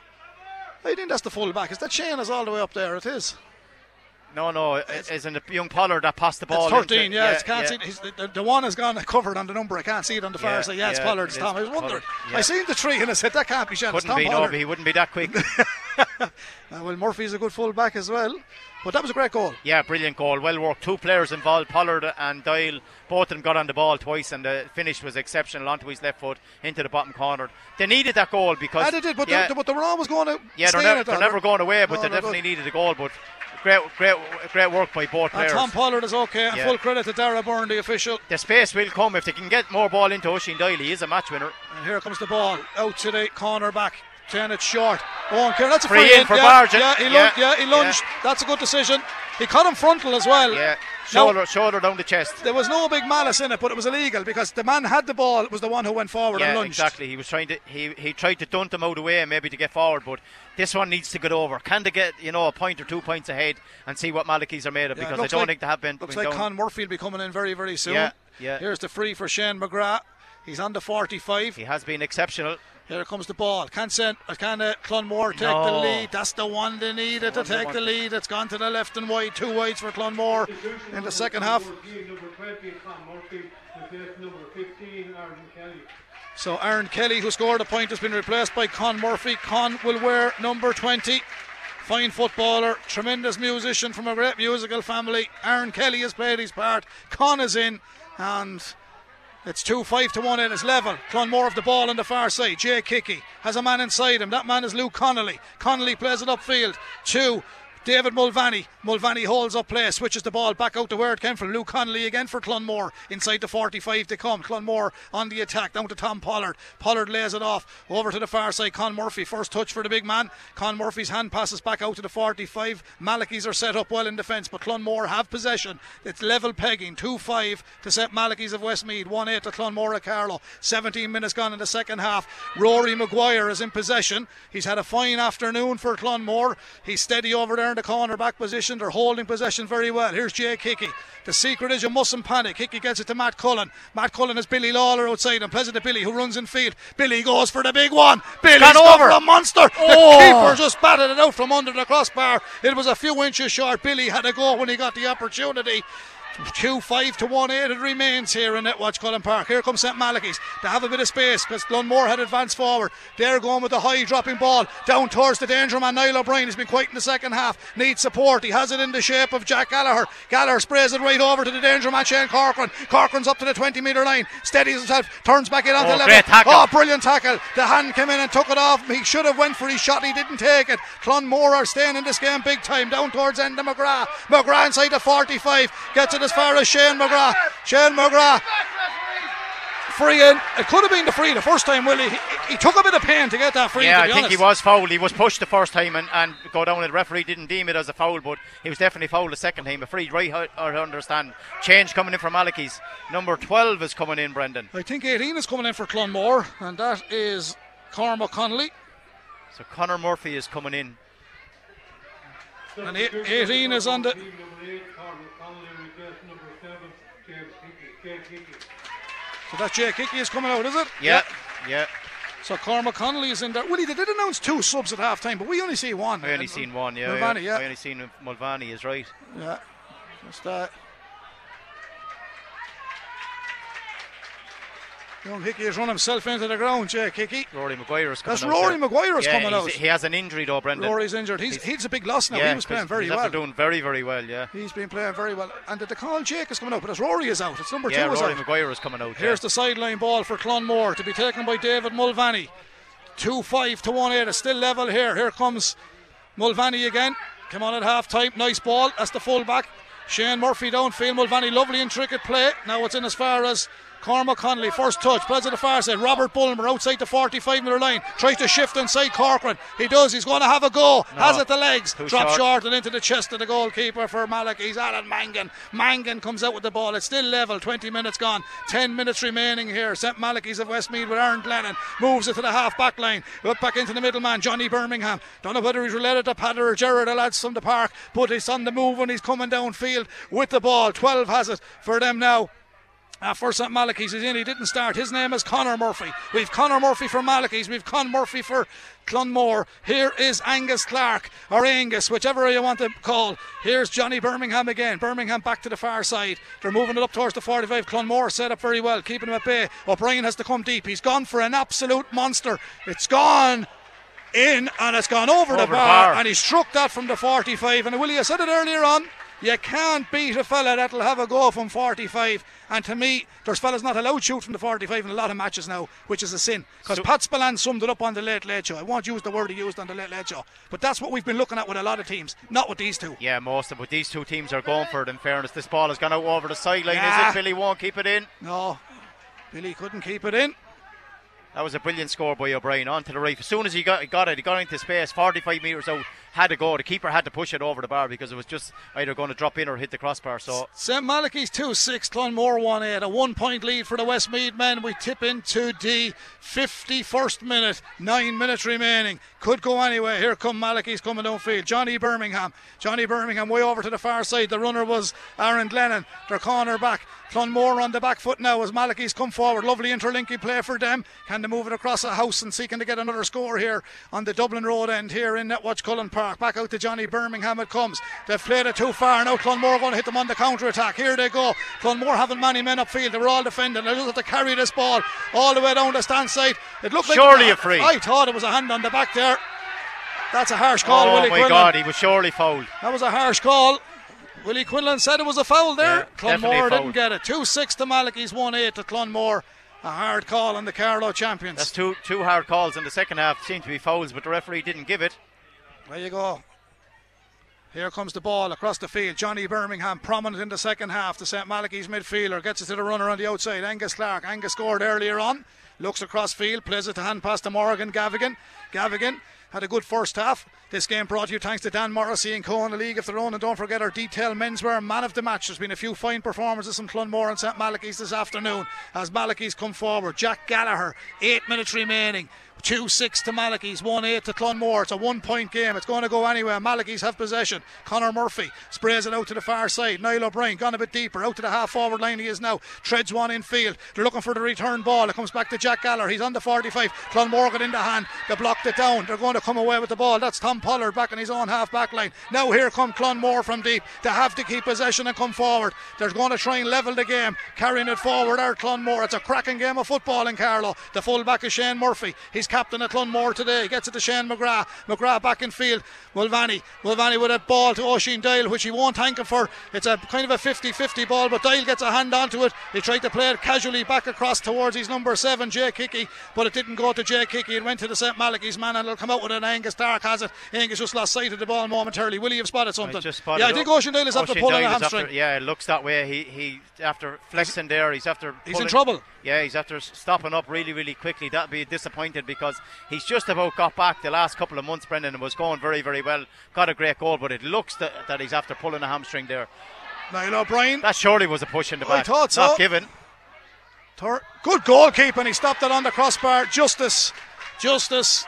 I think that's the full back. Is that Shane is all the way up there? It is. No, no, it isn't it young Pollard that passed the ball? It's 13, into- yeah. it's can't See, he's, the, the one has gone covered on the number. I can't see it on the far Yeah, side. Yeah, it's yeah, Pollard. it It's Tom. I was wondering. Pollard, yeah. I seen the tree and I said, that can't be Shane. It's Couldn't Tom be, no, Pollard. but he wouldn't be that quick. Well, Murphy's a good full back as well. But that was a great goal. yeah, brilliant goal. Well worked. Two players involved, Pollard and Doyle. Both of them got on the ball twice, and the finish was exceptional onto his left foot into the bottom corner. They needed that goal because. And they did, but, yeah, they, but they were always going to. yeah, they're, in never, it, they're never going away, but No, they definitely good. needed a goal. But great, great, great work by both And players. Tom Pollard is okay. And Yeah. full credit to Dara Byrne, the official. the space will come if they can get more ball into Oisin Doyle. He is a match winner. And here comes the ball out to the corner back. Ten it short. Owen Kieran, that's a Free free, in for yeah, Bargett. Yeah, he eh? Yeah, lunged. Yeah, he lunged. That's a good decision. He caught him frontal as well. Yeah, Now- shoulder, shoulder down the chest. There was no big malice in it, but it was illegal because the man had the ball. It was the one who went forward and Yeah, lunged. exactly. He was trying to he, he tried to dunt them out of the way maybe to get forward, but this one needs to get over. Can they get you know a point or two points ahead and see what Malachy's are made of? Yeah, because I don't like- think they have been. Looks been like down. Con Murphy will be coming in very, very soon. Yeah, yeah. Here's the free for Shane McGrath. He's on the 45. He has been exceptional. Here comes the ball. Can send, can uh, Clonmore take the lead? That's the one they needed to take the lead. It's gone to the left and wide. Two wides for Clonmore in the second half. Number 20, Tom number 15, So Aaron Kelly, who scored a point, has been replaced by Con Murphy. Con will wear number 20. Fine footballer, tremendous musician from a great musical family. Aaron Kelly has played his part. Con is in, and it's 2 5 to 1 and it's level. Clonmore of the ball on the far side. Jake Hickey has a man inside him. That man is Luke Connolly. Connolly plays it upfield. Two. David Mulvaney. Mulvaney holds up play, switches the ball back out to where it came from. Luke Connolly again for Clonmore. Inside the 45 to come. Clonmore on the attack, down to Tom Pollard. Pollard lays it off over to the far side. Con Murphy, first touch for the big man. Con Murphy's hand passes back out to the 45. Malachy's are set up well in defence, but Clonmore have possession. It's level pegging, 2 5 to set Malachy's of Westmeath, 1 8 to Clonmore of Carlow. 17 minutes gone in the second half. Rory Maguire is in possession. He's had a fine afternoon for Clonmore. He's steady over there in the corner back position. They're holding possession very well. Here's Jake Hickey. The secret is you mustn't panic. Hickey gets it to Matt Cullen. Matt Cullen has Billy Lawler outside and Pleasant to Billy who runs in field. Billy goes for the big one. Billy's gone over. a monster. Oh. The keeper just batted it out from under the crossbar. It was a few inches short. Billy had a go when he got the opportunity. Two five to one eight it remains here in Netwatch Cullen Park. Here comes St Malachy's. They have a bit of space because Clonmore had advanced forward. They're going with the high dropping ball down towards the danger man. Niall O'Brien has been quiet in the second half. Needs support. He has it in the shape of Jack Gallagher. Gallagher sprays it right over to the danger man Shane Corcoran. Corcoran's up to the 20 metre line. Steadies himself. Turns back in on Oh, the level. great tackle. Oh, brilliant tackle. The hand came in and took it off. He should have went for his shot. He didn't take it. Clonmore are staying in this game big time. Down towards Enda McGrath. McGrath inside the 45. Gets it as far as Shane McGrath. Shane McGrath. Free in. It could have been the free the first time, Willie. He, he took a bit of pain to get that free. Yeah, I think he was fouled. He was pushed the first time and, and go down. The referee didn't deem it as a foul, but he was definitely fouled the second time. A free, right? I understand. Change coming in from Malachy's. Number 12 is coming in, Brendan. I think 18 is coming in for Clonmore, and that is Cormac Connolly. So Connor Murphy is coming in. And eight- 18 is on the. Team number 8, Cormac Connolly, replaced number 7, James Hickey, Jake Hickey. So that Jake Hickey is coming out, is it? Yeah, yeah. So Cormac Connolly is in there. Willie, they did announce two subs at half time, but we only see one. I only seen one, yeah. Mulvaney, yeah. I only seen Mulvaney is right. Yeah. Just that. Young Hickey has run himself into the ground, Jake Hickey. Rory Maguire is coming That's out. Rory there. Maguire is yeah, coming out. He has an injury though, Brendan. Rory's injured. He's, he's a big loss now. yeah, he was playing very he's well. doing very, very well, yeah. He's been playing very well. And the call Jake is coming out, but as Rory is out, it's number Yeah, two is Rory out. Maguire is coming out. Here's yeah. the sideline ball for Clonmore to be taken by David Mulvaney. 2 5 to 1 8. It's still level here. Here comes Mulvaney again. Come on at half time. Nice ball. That's the full back. Shane Murphy downfield. Mulvaney, lovely intricate play. Now it's in as far as Cormac Connolly. First touch. Plays to the far side. Robert Bulmer outside the 45 metre line. Tries to shift inside Corcoran. He does. He's going to have a go. Has it the legs. Too Drops short. short and into the chest of the goalkeeper for Malak. He's Alan Mangan. Mangan comes out with the ball. It's still level. 20 minutes gone. 10 minutes remaining here. St. Malachy's of Westmeath with Aaron Glennon. Moves it to the half back line. Up back into the middle man. Johnny Birmingham. Don't know whether he's related to Patter or Gerard, the lads from the park, but he's on the move and he's coming downfield with the ball. 12 has it for them now. Uh, for St. Malachy's is in. He didn't start. His name is Connor Murphy. We've Connor Murphy for Malachy's. We've Con Murphy for Clonmore. Here is Angus Clark or Angus, whichever you want to call. Here's Johnny Birmingham again. Birmingham back to the far side. They're moving it up towards the 45. Clonmore set up very well, keeping him at bay. O'Brien has to come deep. He's gone for an absolute monster. It's gone in and it's gone over, the, Over the bar, bar. and he struck that from the 45 and Willie I said it earlier on you can't beat a fella that'll have a go from 45 and to me there's fellas not allowed to shoot from the 45 in a lot of matches now which is a sin because So- Pat Spillane summed it up on the late late show I won't use the word he used on the late late show but that's what we've been looking at with a lot of teams not with these two Yeah, most of but these two teams are going for it. In fairness, this ball has gone out over the sideline. Yeah. Is it? Billy won't keep it in. no Billy couldn't keep it in That was a brilliant score by O'Brien onto the right. As soon as he got, got it, he got into space, 45 metres out, had to go. The keeper had to push it over the bar because it was just either going to drop in or hit the crossbar. So St. Malachy's 2 6, Clonmore 1 8. A one point lead for the Westmeath men. We tip into the 51st minute. Nine minutes remaining. Could go anyway. Here come Malachy's coming downfield. Johnny Birmingham. Johnny Birmingham way over to the far side. The runner was Aaron Glennon. Their corner back. Clonmore on the back foot now as Malachy's come forward. Lovely interlinking play for them. Can they move it across the house and seeking to get another score here on the Dublin Road end here in Netwatch Cullen Park. Back out to Johnny Birmingham it comes. They've played it too far. Now Clonmore going to hit them on the counter attack. Here they go. Clonmore having many men upfield. They were all defending. They just have to carry this ball all the way down the stand side. It looked like Surely a free. I thought it was a hand on the back there. That's a harsh call, oh Willie my Quinlan. God, he was surely fouled. That was a harsh call. Willie Quinlan said it was a foul there. Yeah, Clonmore didn't get it. 2 6 to Malachy's 1 8 to Clonmore. A hard call on the Carlow champions. That's two two hard calls in the second half. Seemed to be fouls, but the referee didn't give it. There you go. Here comes the ball across the field. Johnny Birmingham prominent in the second half. The St. Malachy's midfielder gets it to the runner on the outside. Angus Clark. Angus scored earlier on. Looks across field, plays it to hand pass to Morgan Gavigan. Gavigan had a good first half. This game brought to you thanks to Dan Morrissey and Co. in the League of Their Own. And don't forget our detailed menswear man of the match. There's been a few fine performances from Clonmore and St. Malachy's this afternoon as Malachy's come forward. Jack Gallagher, eight minutes remaining. 2 6 to Malachy's, 1 8 to Clonmore. It's a one point game. It's going to go anywhere. Malachy's have possession. Connor Murphy sprays it out to the far side. Niall O'Brien gone a bit deeper. Out to the half forward line he is now. Treads one in field. They're looking for the return ball. It comes back to Jack Gallagher. He's on the 45. Clonmore got in the hand. They blocked it down. They're going to come away with the ball. That's Tom Pollard back in his own half back line. Now here come Clonmore from deep. They have to keep possession and come forward. They're going to try and level the game. Carrying it forward are Clonmore. It's a cracking game of football in Carlow. The full back is Shane Murphy. He's captain at Clonmore today. Gets it to Shane McGrath. McGrath back in field. Mulvaney. Mulvaney with a ball to Oisin Doyle, which he won't thank him for. It's a kind of a 50 50 ball, but Doyle gets a hand onto it. He tried to play it casually back across towards his number seven, Jake Hickey, but it didn't go to Jake Hickey. It went to the St. Malachy's man, and it'll come out with an Angus Clark has it. Angus just lost sight of the ball momentarily. Willie have spotted something? I spotted yeah, I think Oisin Doyle is after pulling a hamstring. after- yeah, it looks that way. He he after flexing there. He's after. He's in trouble. Yeah, he's after stopping up really really quickly. That'd be disappointed because he's just about got back the last couple of months. Brendan and was going very very well. Got a great goal, but it looks that, that he's after pulling a hamstring there. Niall O'Brien. That surely was a push in the back. I thought so. Not given. Good goalkeeping. He stopped it on the crossbar. Justice. Justice.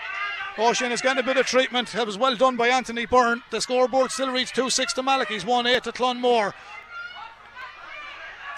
Oisin is getting a bit of treatment. It was well done by Anthony Byrne. The scoreboard still reads 2 6 to Malachy's, 1 8 to Clonmore.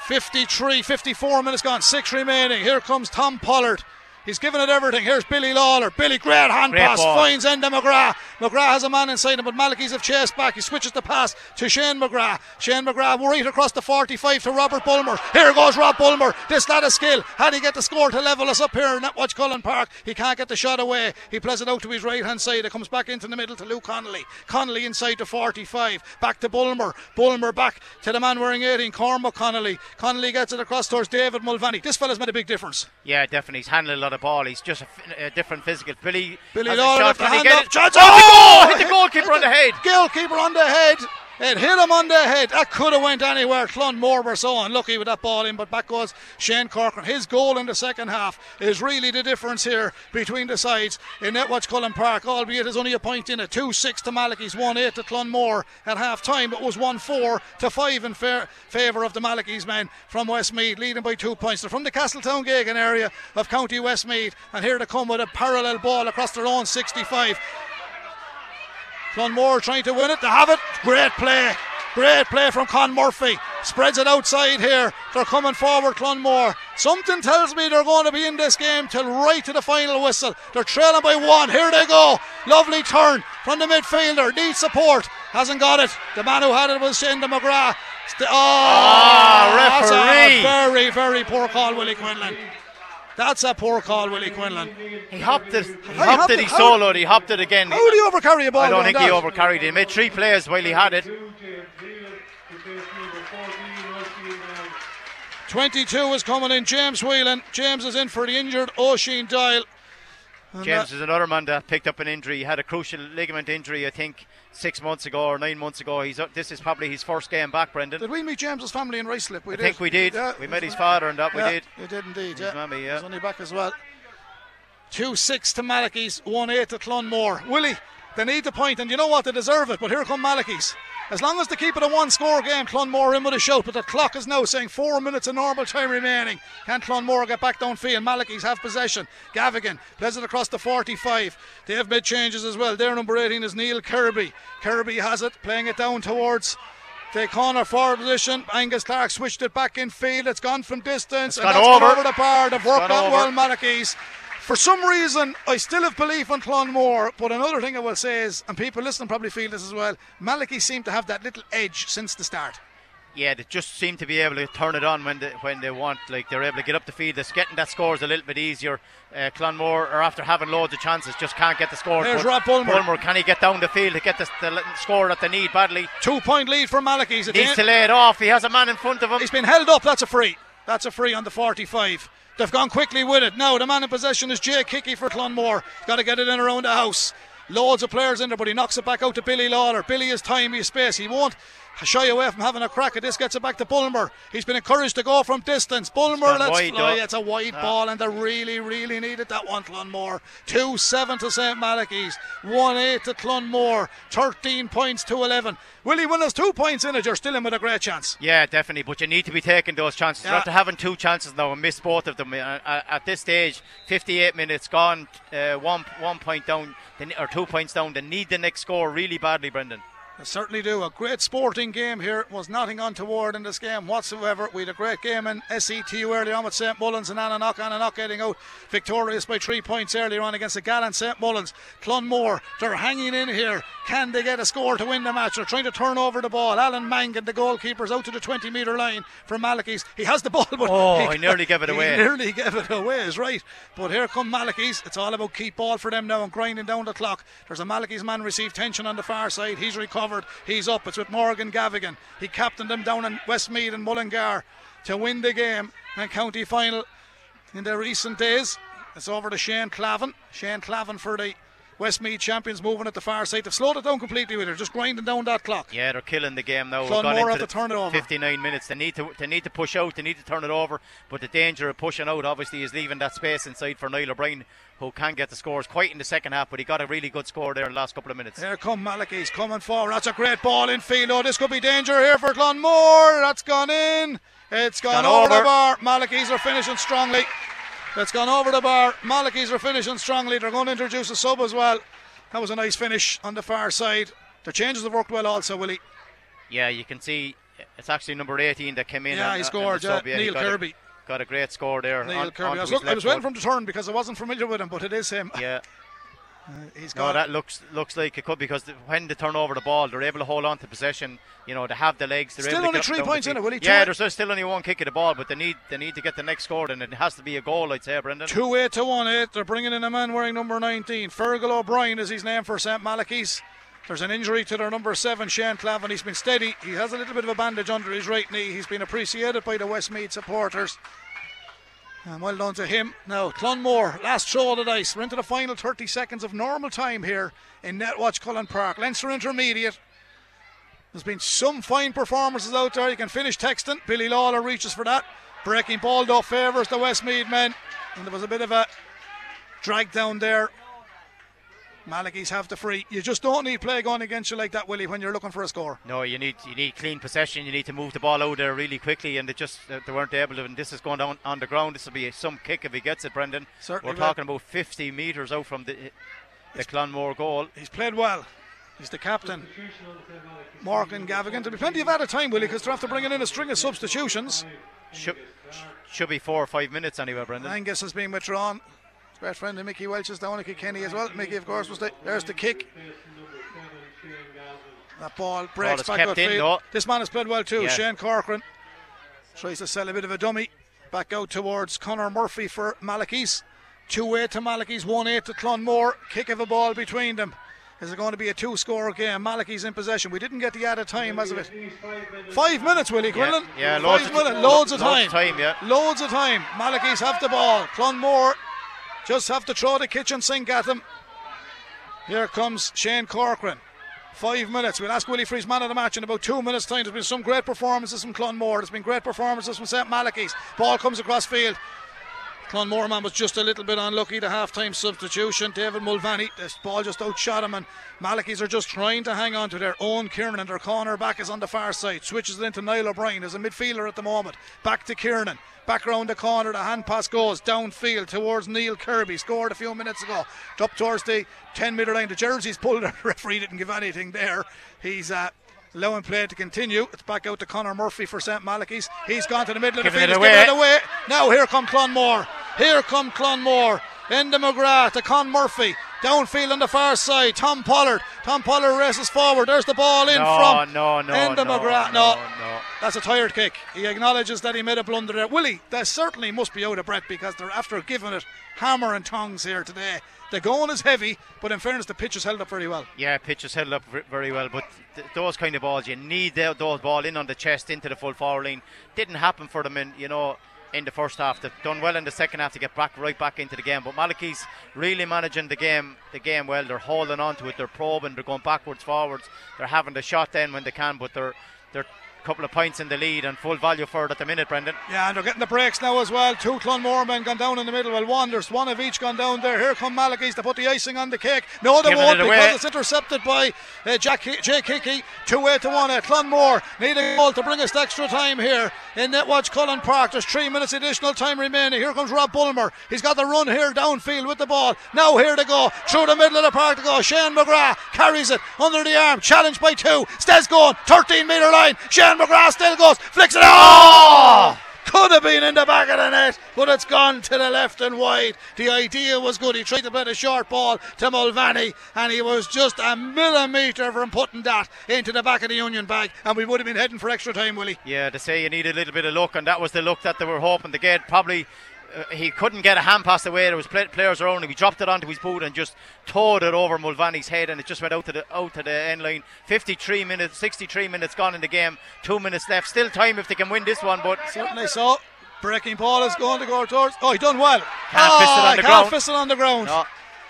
53, 54 minutes gone, six remaining. Here comes Tom Pollard. He's giving it everything. Here's Billy Lawler. Billy, great hand Great pass. ball. Finds Enda McGrath. McGrath has a man inside him, but Malachy's have chased back. He switches the pass to Shane McGrath. Shane McGrath right across the 45 to Robert Bulmer. Here goes Rob Bulmer. This lad of skill. Had he get the score to level us up here in Watch Cullen Park? He can't get the shot away. He plays it out to his right hand side. It comes back into the middle to Luke Connolly. Connolly inside to 45. Back to Bulmer. Bulmer back to the man wearing 18, Cormac Connolly. Connolly gets it across towards David Mulvaney. This fella's made a big difference. Yeah, definitely. He's handling a lot of ball. He's just a, different physical. Billy, Billy Lawler shot. Can he hand get up. it? Chance- Oh, Oh! hit the goalkeeper on the head. Goalkeeper on the head. It hit him on the head. That could have went anywhere. Clonmore were so unlucky with that ball in, but back goes Shane Corcoran. His goal in the second half is really the difference here between the sides in Netwatch Cullen Park, albeit there's only a point in it. 2 6 to Malachy's, 1 8 to Clonmore at half time. It was 1 4 to 5 in fair, favour of the Malachy's men from Westmeath, leading by two points. They're from the Castletown Geoghegan area of County Westmead, and here to come with a parallel ball across their own 65. Clonmore trying to win it. They have it. Great play. Great play from Con Murphy. Spreads it outside here. They're coming forward, Clonmore. Something tells me they're going to be in this game till right to the final whistle. They're trailing by one. Here they go. Lovely turn from the midfielder. Needs support. Hasn't got it. The man who had it was Shane McGrath. St- oh, ah, ah, a referee. very, very poor call, Willie Quinlan. That's a poor call, Willie Quinlan. He hopped it. He hopped how- it. He soloed. He hopped it again. How do you overcarry a ball? I don't think he overcarried it. He made three players while he had it. Two James Neal, replaced number 14, Oisin Doyle. 22 is coming in. James Whelan. James is in for the injured Oisin Doyle. And James that- is another man that picked up an injury. He had a cruciate ligament injury, I think, six months ago or nine months ago. He's this is probably his first game back, Brendan. did we meet James's family in Riceslip? We I did. think we did. Yeah. We met his father and that yeah, we did. We did indeed. His Yeah. mammy, yeah. He's only back as well. 2 6 to Malachy's, 1 8 to Clonmore. Willie, they need the point, and you know what? They deserve it, but here come Malachy's. As long as they keep it a one score game, Clonmore in with a shout, but the clock is now saying four minutes of normal time remaining. Can Clonmore get back downfield? Malachy's have possession. Gavigan plays it across the 45. They have made changes as well. Their number 18 is Neil Kirby. Kirby has it, playing it down towards the corner forward position. Angus Clark switched it back in field. It's gone from distance. and gone that's over. over the bar. They've worked that well, Malachy's. For some reason, I still have belief in Clonmore, but another thing I will say is, and people listening probably feel this as well, Malachy seem to have that little edge since the start. Yeah, they just seem to be able to turn it on when they when they want. Like they're able to get up the field. They're getting that scores a little bit easier. Uh, Clonmore are after having loads of chances, just can't get the score. There's Rob Bulmer. Bulmer, can he get down the field to get the, the score that they need badly? Two point lead for. At Needs to lay it off. He has a man in front of him. He's been held up. That's a free. That's a free on the 45. They've gone quickly with it. Now the man in possession is Jake Hickey for Clonmore. Got to get it in around the house. Loads of players in there, but he knocks it back out to Billy Lawler. Billy has time, he has space. He won't shy away from having a crack at this. Gets it back to Bulmer. He's been encouraged to go from distance. Bulmer, let's wide, fly. though. It's a wide Ah. ball, and they really, really needed that one, Clonmore. 2 7 to St. Malachy's. 1 8 to Clonmore. 13 points to 11. Willie, when there's two points in it, you're still in with a great chance. Yeah, definitely. But you need to be taking those chances. Yeah. after having two chances now and miss both of them. Uh, uh, At this stage, 58 minutes gone, uh, one one point down, or two points down. They need the next score really badly, Brendan. They certainly do. A great sporting game here. It Was nothing untoward in this game whatsoever. We had a great game in SETU early on with St Mullins and Annanough. Annanough getting out victorious by three points earlier on against the gallant St Mullins. Clonmore, they're hanging in here. Can they get a score to win the match? They're trying to turn over the ball. Alan Mangan, the goalkeeper, is out to the 20 metre line for Malachy's. He has the ball, but Oh, he nearly gave it he away. nearly gave it away, is right. But here come Malachy's. It's all about keep ball for them now and grinding down the clock. There's a Malachy's man received tension on the far side. He's recovered. He's up. It's with Morgan Gavigan. He captained them down in Westmeath and Mullingar to win the game and county final in the recent days. It's over to Shane Clavin. Shane Clavin for the Westmeath champions moving at the far side. They've slowed it down completely with it, just grinding down that clock. Yeah, they're killing the game now. We've Clonmore have to the turn it over. 59 minutes. They need to they need to push out. They need to turn it over. But the danger of pushing out, obviously, is leaving that space inside for Niall O'Brien, who can get the scores quite in the second half. But he got a really good score there in the last couple of minutes. Here come Malachy's coming forward. That's a great ball in field. Oh, this could be danger here for Clonmore. That's gone in. It's gone, Gone over, the bar. Are finishing strongly. It's gone over the bar. Malachy's are finishing strongly. They're going to introduce a sub as well. That was a nice finish on the far side. The changes have worked well also, Willie. Yeah, you can see it's actually number 18 that came in. Yeah, on- he scored. Yeah, sub. Yeah, he Neil got. Kirby. got a great score there. Neil on, Kirby. I was, look, I was waiting for him to turn because I wasn't familiar with him, but it is him. Yeah. Uh, he's No, got that looks looks like it could because the, when they turn over the ball, they're able to hold on to possession. You know, they have the legs. They're Still only three points in it, Willie? Yeah, there's still only one kick of the ball, but they need they need to get the next score, and it has to be a goal, I'd say, Brendan. Two eight to one eight. They're bringing in a man wearing number 19. Fergal O'Brien is his name for St Malachy's. There's an injury to their number seven, Shane Clavin. He's been steady. He has a little bit of a bandage under his right knee. He's been appreciated by the Westmeath supporters. And well done to him. Now, Clonmore, last throw of the dice. We're into the final 30 seconds of normal time here in Netwatch Cullen Park. Leinster Intermediate. There's been some fine performances out there. You can finish texting. Billy Lawler reaches for that. Breaking ball though favours the Westmeath men. And there was a bit of a drag down there. Malachy's have the free. You just don't need play going against you like that, Willie, when you're looking for a score. No, you need you need clean possession. You need to move the ball out there really quickly, and they just uh, they weren't able to. And this is going down on the ground. This will be some kick if he gets it, Brendan. Certainly We're will. talking about 50 metres out from the the Clonmore goal. He's played well. He's the captain. Morgan Gavigan. There'll be plenty of added time, Willie, because they're after bringing in a string of substitutions. Should, should be four or five minutes anyway, Brendan. Angus has been withdrawn. Best friend of Mickey Welch is down. To Kenny as well. Mickey, of course, was the, there's the kick. That ball breaks is back kept in. This man has played well too. Yeah. Shane Corcoran tries to sell a bit of a dummy. Back out towards Connor Murphy for Malachy's. 2 8 to Malachy's, 1 8 to Clonmore. Kick of a ball between them. Is it going to be a two score game? Malachy's in possession. We didn't get the added time as of it. Five minutes, Willie Quinlan. yeah, loads Five of- minutes, loads of loads time. of time, yeah. Loads of time. Malachy's have the ball. Clonmore just have to throw the kitchen sink at them. Here comes Shane Corcoran. Five minutes. We'll ask Willie his man of the match in about two minutes' time. There's been some great performances from Clonmore. There's been great performances from St. Malachy's. Ball comes across field. Clonmore man was just a little bit unlucky. The half time substitution. David Mulvaney, this ball just outshot him, and Malachy's are just trying to hang on to their own Kiernan. And their corner back is on the far side. Switches it into Niall O'Brien as a midfielder at the moment. Back to Kiernan. Back around the corner, the hand pass goes downfield towards Neil Kirby. Scored a few minutes ago. Up towards the 10 metre line. The jersey's pulled. The referee didn't give anything there. He's uh, allowing play to continue. It's back out to Connor Murphy for St. Malachy's. He's gone to the middle of the field. it He's away. it away. Now here come Clonmore. Here come Clonmore. Enda McGrath to Con Murphy. Downfield on the far side. Tom Pollard. Tom Pollard races forward. There's the ball in No, from no, no, Enda no, McGrath. no, No, no. that's a tired kick. He acknowledges that he made a blunder there. Willie, they certainly must be out of breath because they're after giving it hammer and tongs here today. The going is heavy, but in fairness, the pitch is held up very well. Yeah, pitch is held up very well, but th- those kind of balls, you need tho- those ball in on the chest into the full forward line. Didn't happen for them in, you know, in the first half. They've done well in the second half to get back right back into the game. But Malachy's really managing the game, the game well. They're holding on to it. They're probing. They're going backwards, forwards. They're having the shot then when they can, but they're they're couple of points in the lead and full value for it at the minute, Brendan. Yeah, and they're getting the breaks now as well. Two Clonmore men gone down in the middle. Well, one, there's one of each gone down there. Here come Malachy's to put the icing on the cake. No, they Giving won't it because it's intercepted by uh, Jack Jake Hickey. Two eight to one. Uh, Clonmore need a goal to bring us to extra time here in Netwatch Cullen Park. There's three minutes additional time remaining. Here comes Rob Bulmer. He's got the run here downfield with the ball. Now here to go through the middle of the park to go. Shane McGrath carries it under the arm. Challenged by two. Stays going. 13 metre line. Shane McGrath still goes. Flicks it. Oh! Could have been in the back of the net, but it's gone to the left and wide. The idea was good. He tried to play the short ball to Mulvaney, and he was just a millimetre from putting that into the back of the Union bag, and we would have been heading for extra time, Willie. Yeah, to say you need a little bit of luck, and that was the luck that they were hoping to get. Probably uh, he couldn't get a hand pass away. There was play- players around him. He dropped it onto his boot and just towed it over Mulvaney's head, and it just went out to the out to the end line. 53 minutes, 63 minutes gone in the game. Two minutes left. Still time if they can win this one, but Certainly so. Breaking ball is going to go towards. Oh, he done well. Can't oh, fist it on the can't ground. fist it on the ground. No.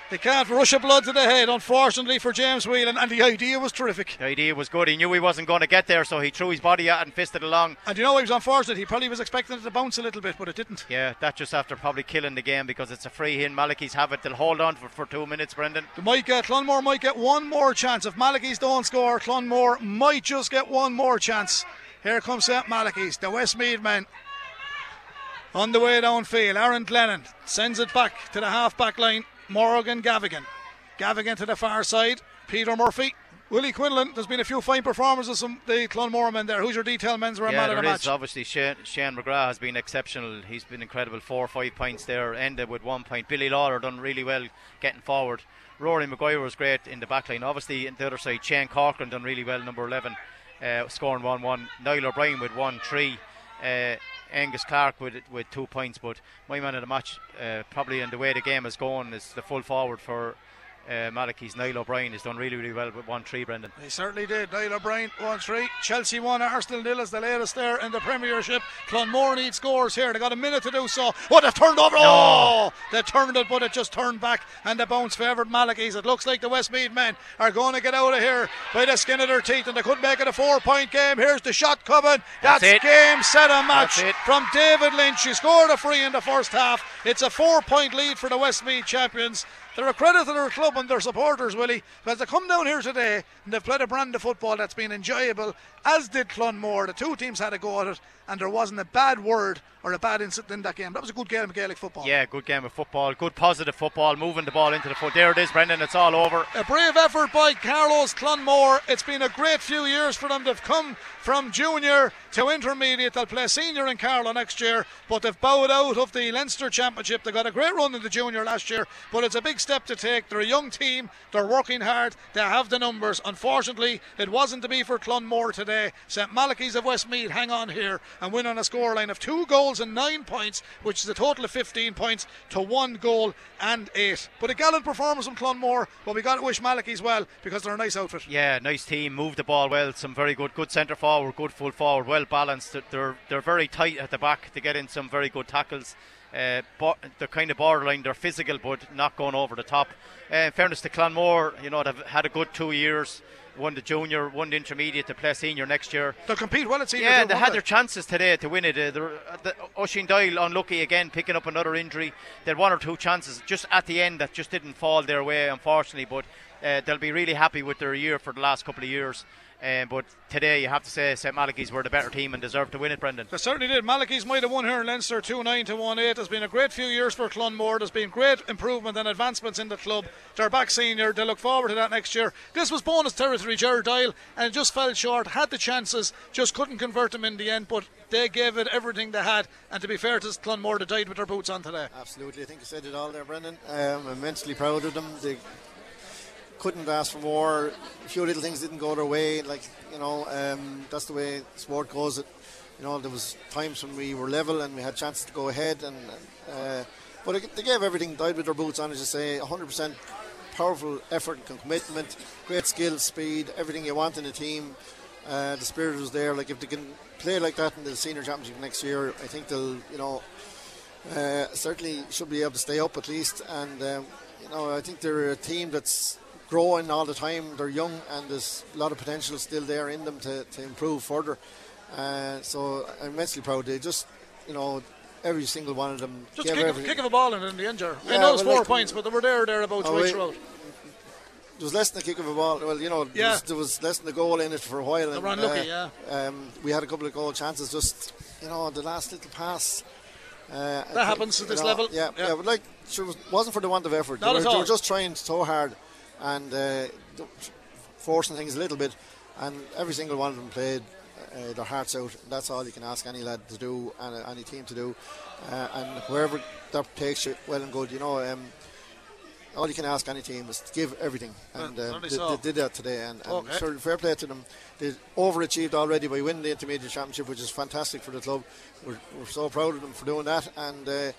He can't rush a blood to the head, unfortunately for James Whelan, and the idea was terrific. the idea was good. He knew he wasn't going to get there, so he threw his body out and fisted along. And you know, he was unfortunate. He probably was expecting it to bounce a little bit, but it didn't. Yeah, that just after probably killing the game because it's a free hit. Malachy's have it. They'll hold on for, for two minutes, Brendan. They might get Clonmore might get one more chance. If Malachy's don't score, Clonmore might just get one more chance. Here comes St. Malachy's, the Westmeath men. On the way downfield, Aaron Glennon sends it back to the half back line. Morgan Gavigan. Gavigan to the far side. Peter Murphy Willie Quinlan, there's been a few fine performances from the Clonmore men there. Who's your detail men's man yeah, of the match? is. Obviously, Shane, Shane McGrath has been exceptional. He's been incredible. Four or five points there, ended with one point. Billy Lawler done really well getting forward. Rory McGuire was great in the back line. Obviously, on the other side, Shane Corcoran done really well, number 11, uh, scoring 1 1. Niall O'Brien with 1 3. Uh, Angus Clark with with two points, but my man of the match, uh, probably in the way the game is going, is the full forward for uh, Malachy's Niall O'Brien has done really, really well with 1 3, Brendan. He certainly did. Niall O'Brien 1 3. Chelsea 1, Arsenal nil is the latest there in the Premiership. Clonmore need scores here. They got a minute to do so. Oh, they've turned over. No. Oh, they turned it, but it just turned back and the bounce favoured Malachy's. It looks like the Westmeath men are going to get out of here by the skin of their teeth and they couldn't make it a four point game. Here's the shot coming. That's, That's it. game, set, and match from David Lynch. He scored a free in the first half. It's a four point lead for the Westmeath champions. They're a credit to their club and their supporters, Willie, because they come down here today and they've played a brand of football that's been enjoyable, as did Clonmore. The two teams had a go at it, and there wasn't a bad word or a bad incident in that game. That was a good game of Gaelic football. Yeah, good game of football, good positive football, moving the ball into the foot. There it is, Brendan, it's all over. A brave effort by Carlow's Clonmore. It's been a great few years for them. They've come from junior to intermediate. They'll play senior in Carlow next year, but they've bowed out of the Leinster Championship. They got a great run in the junior last year, but it's a big step to take. They're a young team. They're working hard. They have the numbers. Unfortunately, it wasn't to be for Clonmore today. St Malachy's of Westmeath hang on here and win on a scoreline of two goals and nine points, which is a total of 15 points to one goal and eight. But a gallant performance from Clonmore. But we got to wish Malachy's well because they're a nice outfit. Yeah, nice team, moved the ball well, some very good, good centre forward, good full forward, well balanced. They're- They're very tight at the back to get in some very good tackles. Uh, but they're kind of borderline. They're physical, but not going over the top. Uh, in fairness to Clonmore, you know they've had a good two years. Won the junior, won the intermediate to play senior next year. They'll compete well at senior. Yeah, too, they had their chances today to win it. Uh, they're- uh, the, Oisin Doyle unlucky again, picking up another injury. They had one or two chances just at the end that just didn't fall their way, unfortunately. But uh, they'll be really happy with their year for the last couple of years. Um, but today, you have to say St Malachy's were the better team and deserved to win it, Brendan. They certainly did. Malachy's might have won here in Leinster 2 9 to 1 8. There's been a great few years for Clonmore. There's been great improvement and advancements in the club. They're back senior. They look forward to that next year. This was bonus territory, Jared Doyle, and just fell short. Had the chances, just couldn't convert them in the end, but they gave it everything they had. And to be fair to Clonmore, they died with their boots on today. Absolutely, I think you said it all there, Brendan. Um, I'm immensely proud of them. They couldn't ask for more. A few little things didn't go their way. Like you know, um, that's the way sport goes. It, you know, there was times when we were level and we had chances to go ahead, and uh, but they gave everything. Died with their boots on, as you say. 100% powerful effort and commitment, great skill, speed, everything you want in a team. Uh, the spirit was there. Like if they can play like that in the senior championship next year, I think they'll, you know, uh, certainly should be able to stay up at least. And um, you know, I think they're a team that's growing all the time. They're young, and there's a lot of potential still there in them to, to improve further. Uh, so I'm immensely proud. They just, you know, every single one of them Just gave kick, of, kick of a ball and in the end, Ger. I Yeah, know it's well, four like- points, but they were there, thereabouts, Oh, right throughout. There was less than a kick of a ball. Well, you know, there, was, there was less than a goal in it for a while. They and, were unlucky, uh, yeah. Um, we had a couple of goal chances. Just you know, the last little pass. Uh, I That think, happens at this know, level. Yeah, Yeah. yeah. but like, sure, it wasn't for the want of effort. Not they, at were, they were just trying so hard and uh, forcing things a little bit. And every single one of them played uh, their hearts out. That's all you can ask any lad to do and uh, any team to do. Uh, and wherever that takes you, well and good. You know. Um, all you can ask any team is to give everything, and uh, they, they did that today. And, and Okay. sure, fair play to them. They overachieved already by winning the intermediate championship, which is fantastic for the club. We're, we're so proud of them for doing that, and uh,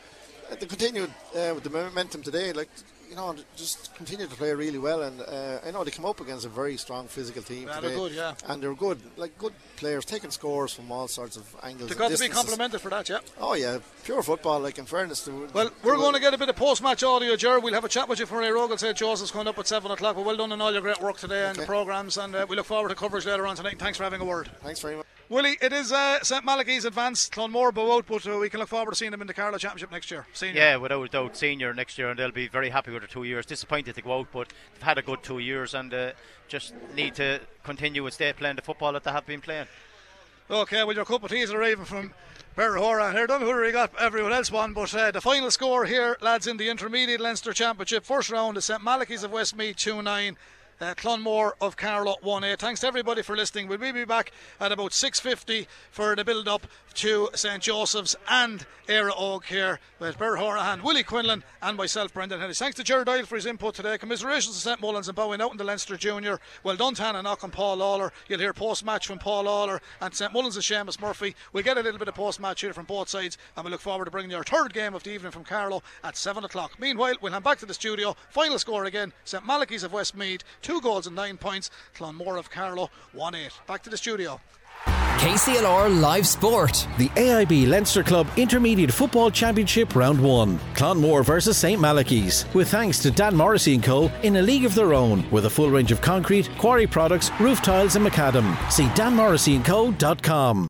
they continued uh, with the momentum today. Like you know, just continue to play really well. And uh, I know they come up against a very strong physical team Yeah, today, they're good, yeah. and they're good, like good players, taking scores from all sorts of angles. They've got to be complimented for that, yeah. Oh yeah, pure football. Like in fairness to Well, we're going to get a bit of post-match audio, Ger. We'll have a chat with you from Ray Rogan. St Joseph's coming up at seven o'clock. But well done on all your great work today and the programmes, and uh, we look forward to coverage later on tonight. Thanks for having a word. Thanks very much. Willie, it is uh, St Malachy's advance. Clonmore bow out, but uh, we can look forward to seeing them in the Carlow Championship next year. Senior. Yeah, without doubt, senior next year, and they'll be very happy with their two years. Disappointed to go out, but they've had a good two years and uh, just need to continue and stay playing the football that they have been playing. Okay, well, your cup of tea is arriving from Ber Horahan. Here, done who got everyone else won, but uh, the final score here, lads, in the intermediate Leinster Championship, first round is St Malachy's of Westmeath 2 9. Uh, Clonmore of Carlow 1A. Thanks to everybody for listening. We'll be back at about 6.50 for the build-up to St. Joseph's and Éire Óg here with Ber Horahan, Willie Quinlan and myself, Brendan Henry. Thanks to Jared Doyle for his input today. Commiserations to St. Mullins and Bowen out in the Leinster Junior. Well done, Tana Knock and Paul Lawler. You'll hear post-match from Paul Lawler and St. Mullins and Seamus Murphy. We'll get a little bit of post-match here from both sides and we look forward to bringing you our third game of the evening from Carlow at 7 o'clock. Meanwhile, we'll hand back to the studio. Final score again, St. Malachy's of Westmeath, two goals and nine points. Clonmore of Carlow, 1-8. Back to the studio. KCLR Live Sport. The AIB Leinster Club Intermediate Football Championship Round 1. Clonmore versus St Malachy's. With thanks to Dan Morrissey & Co. in a league of their own with a full range of concrete, quarry products, roof tiles and macadam. See danmorrisseyandco.com.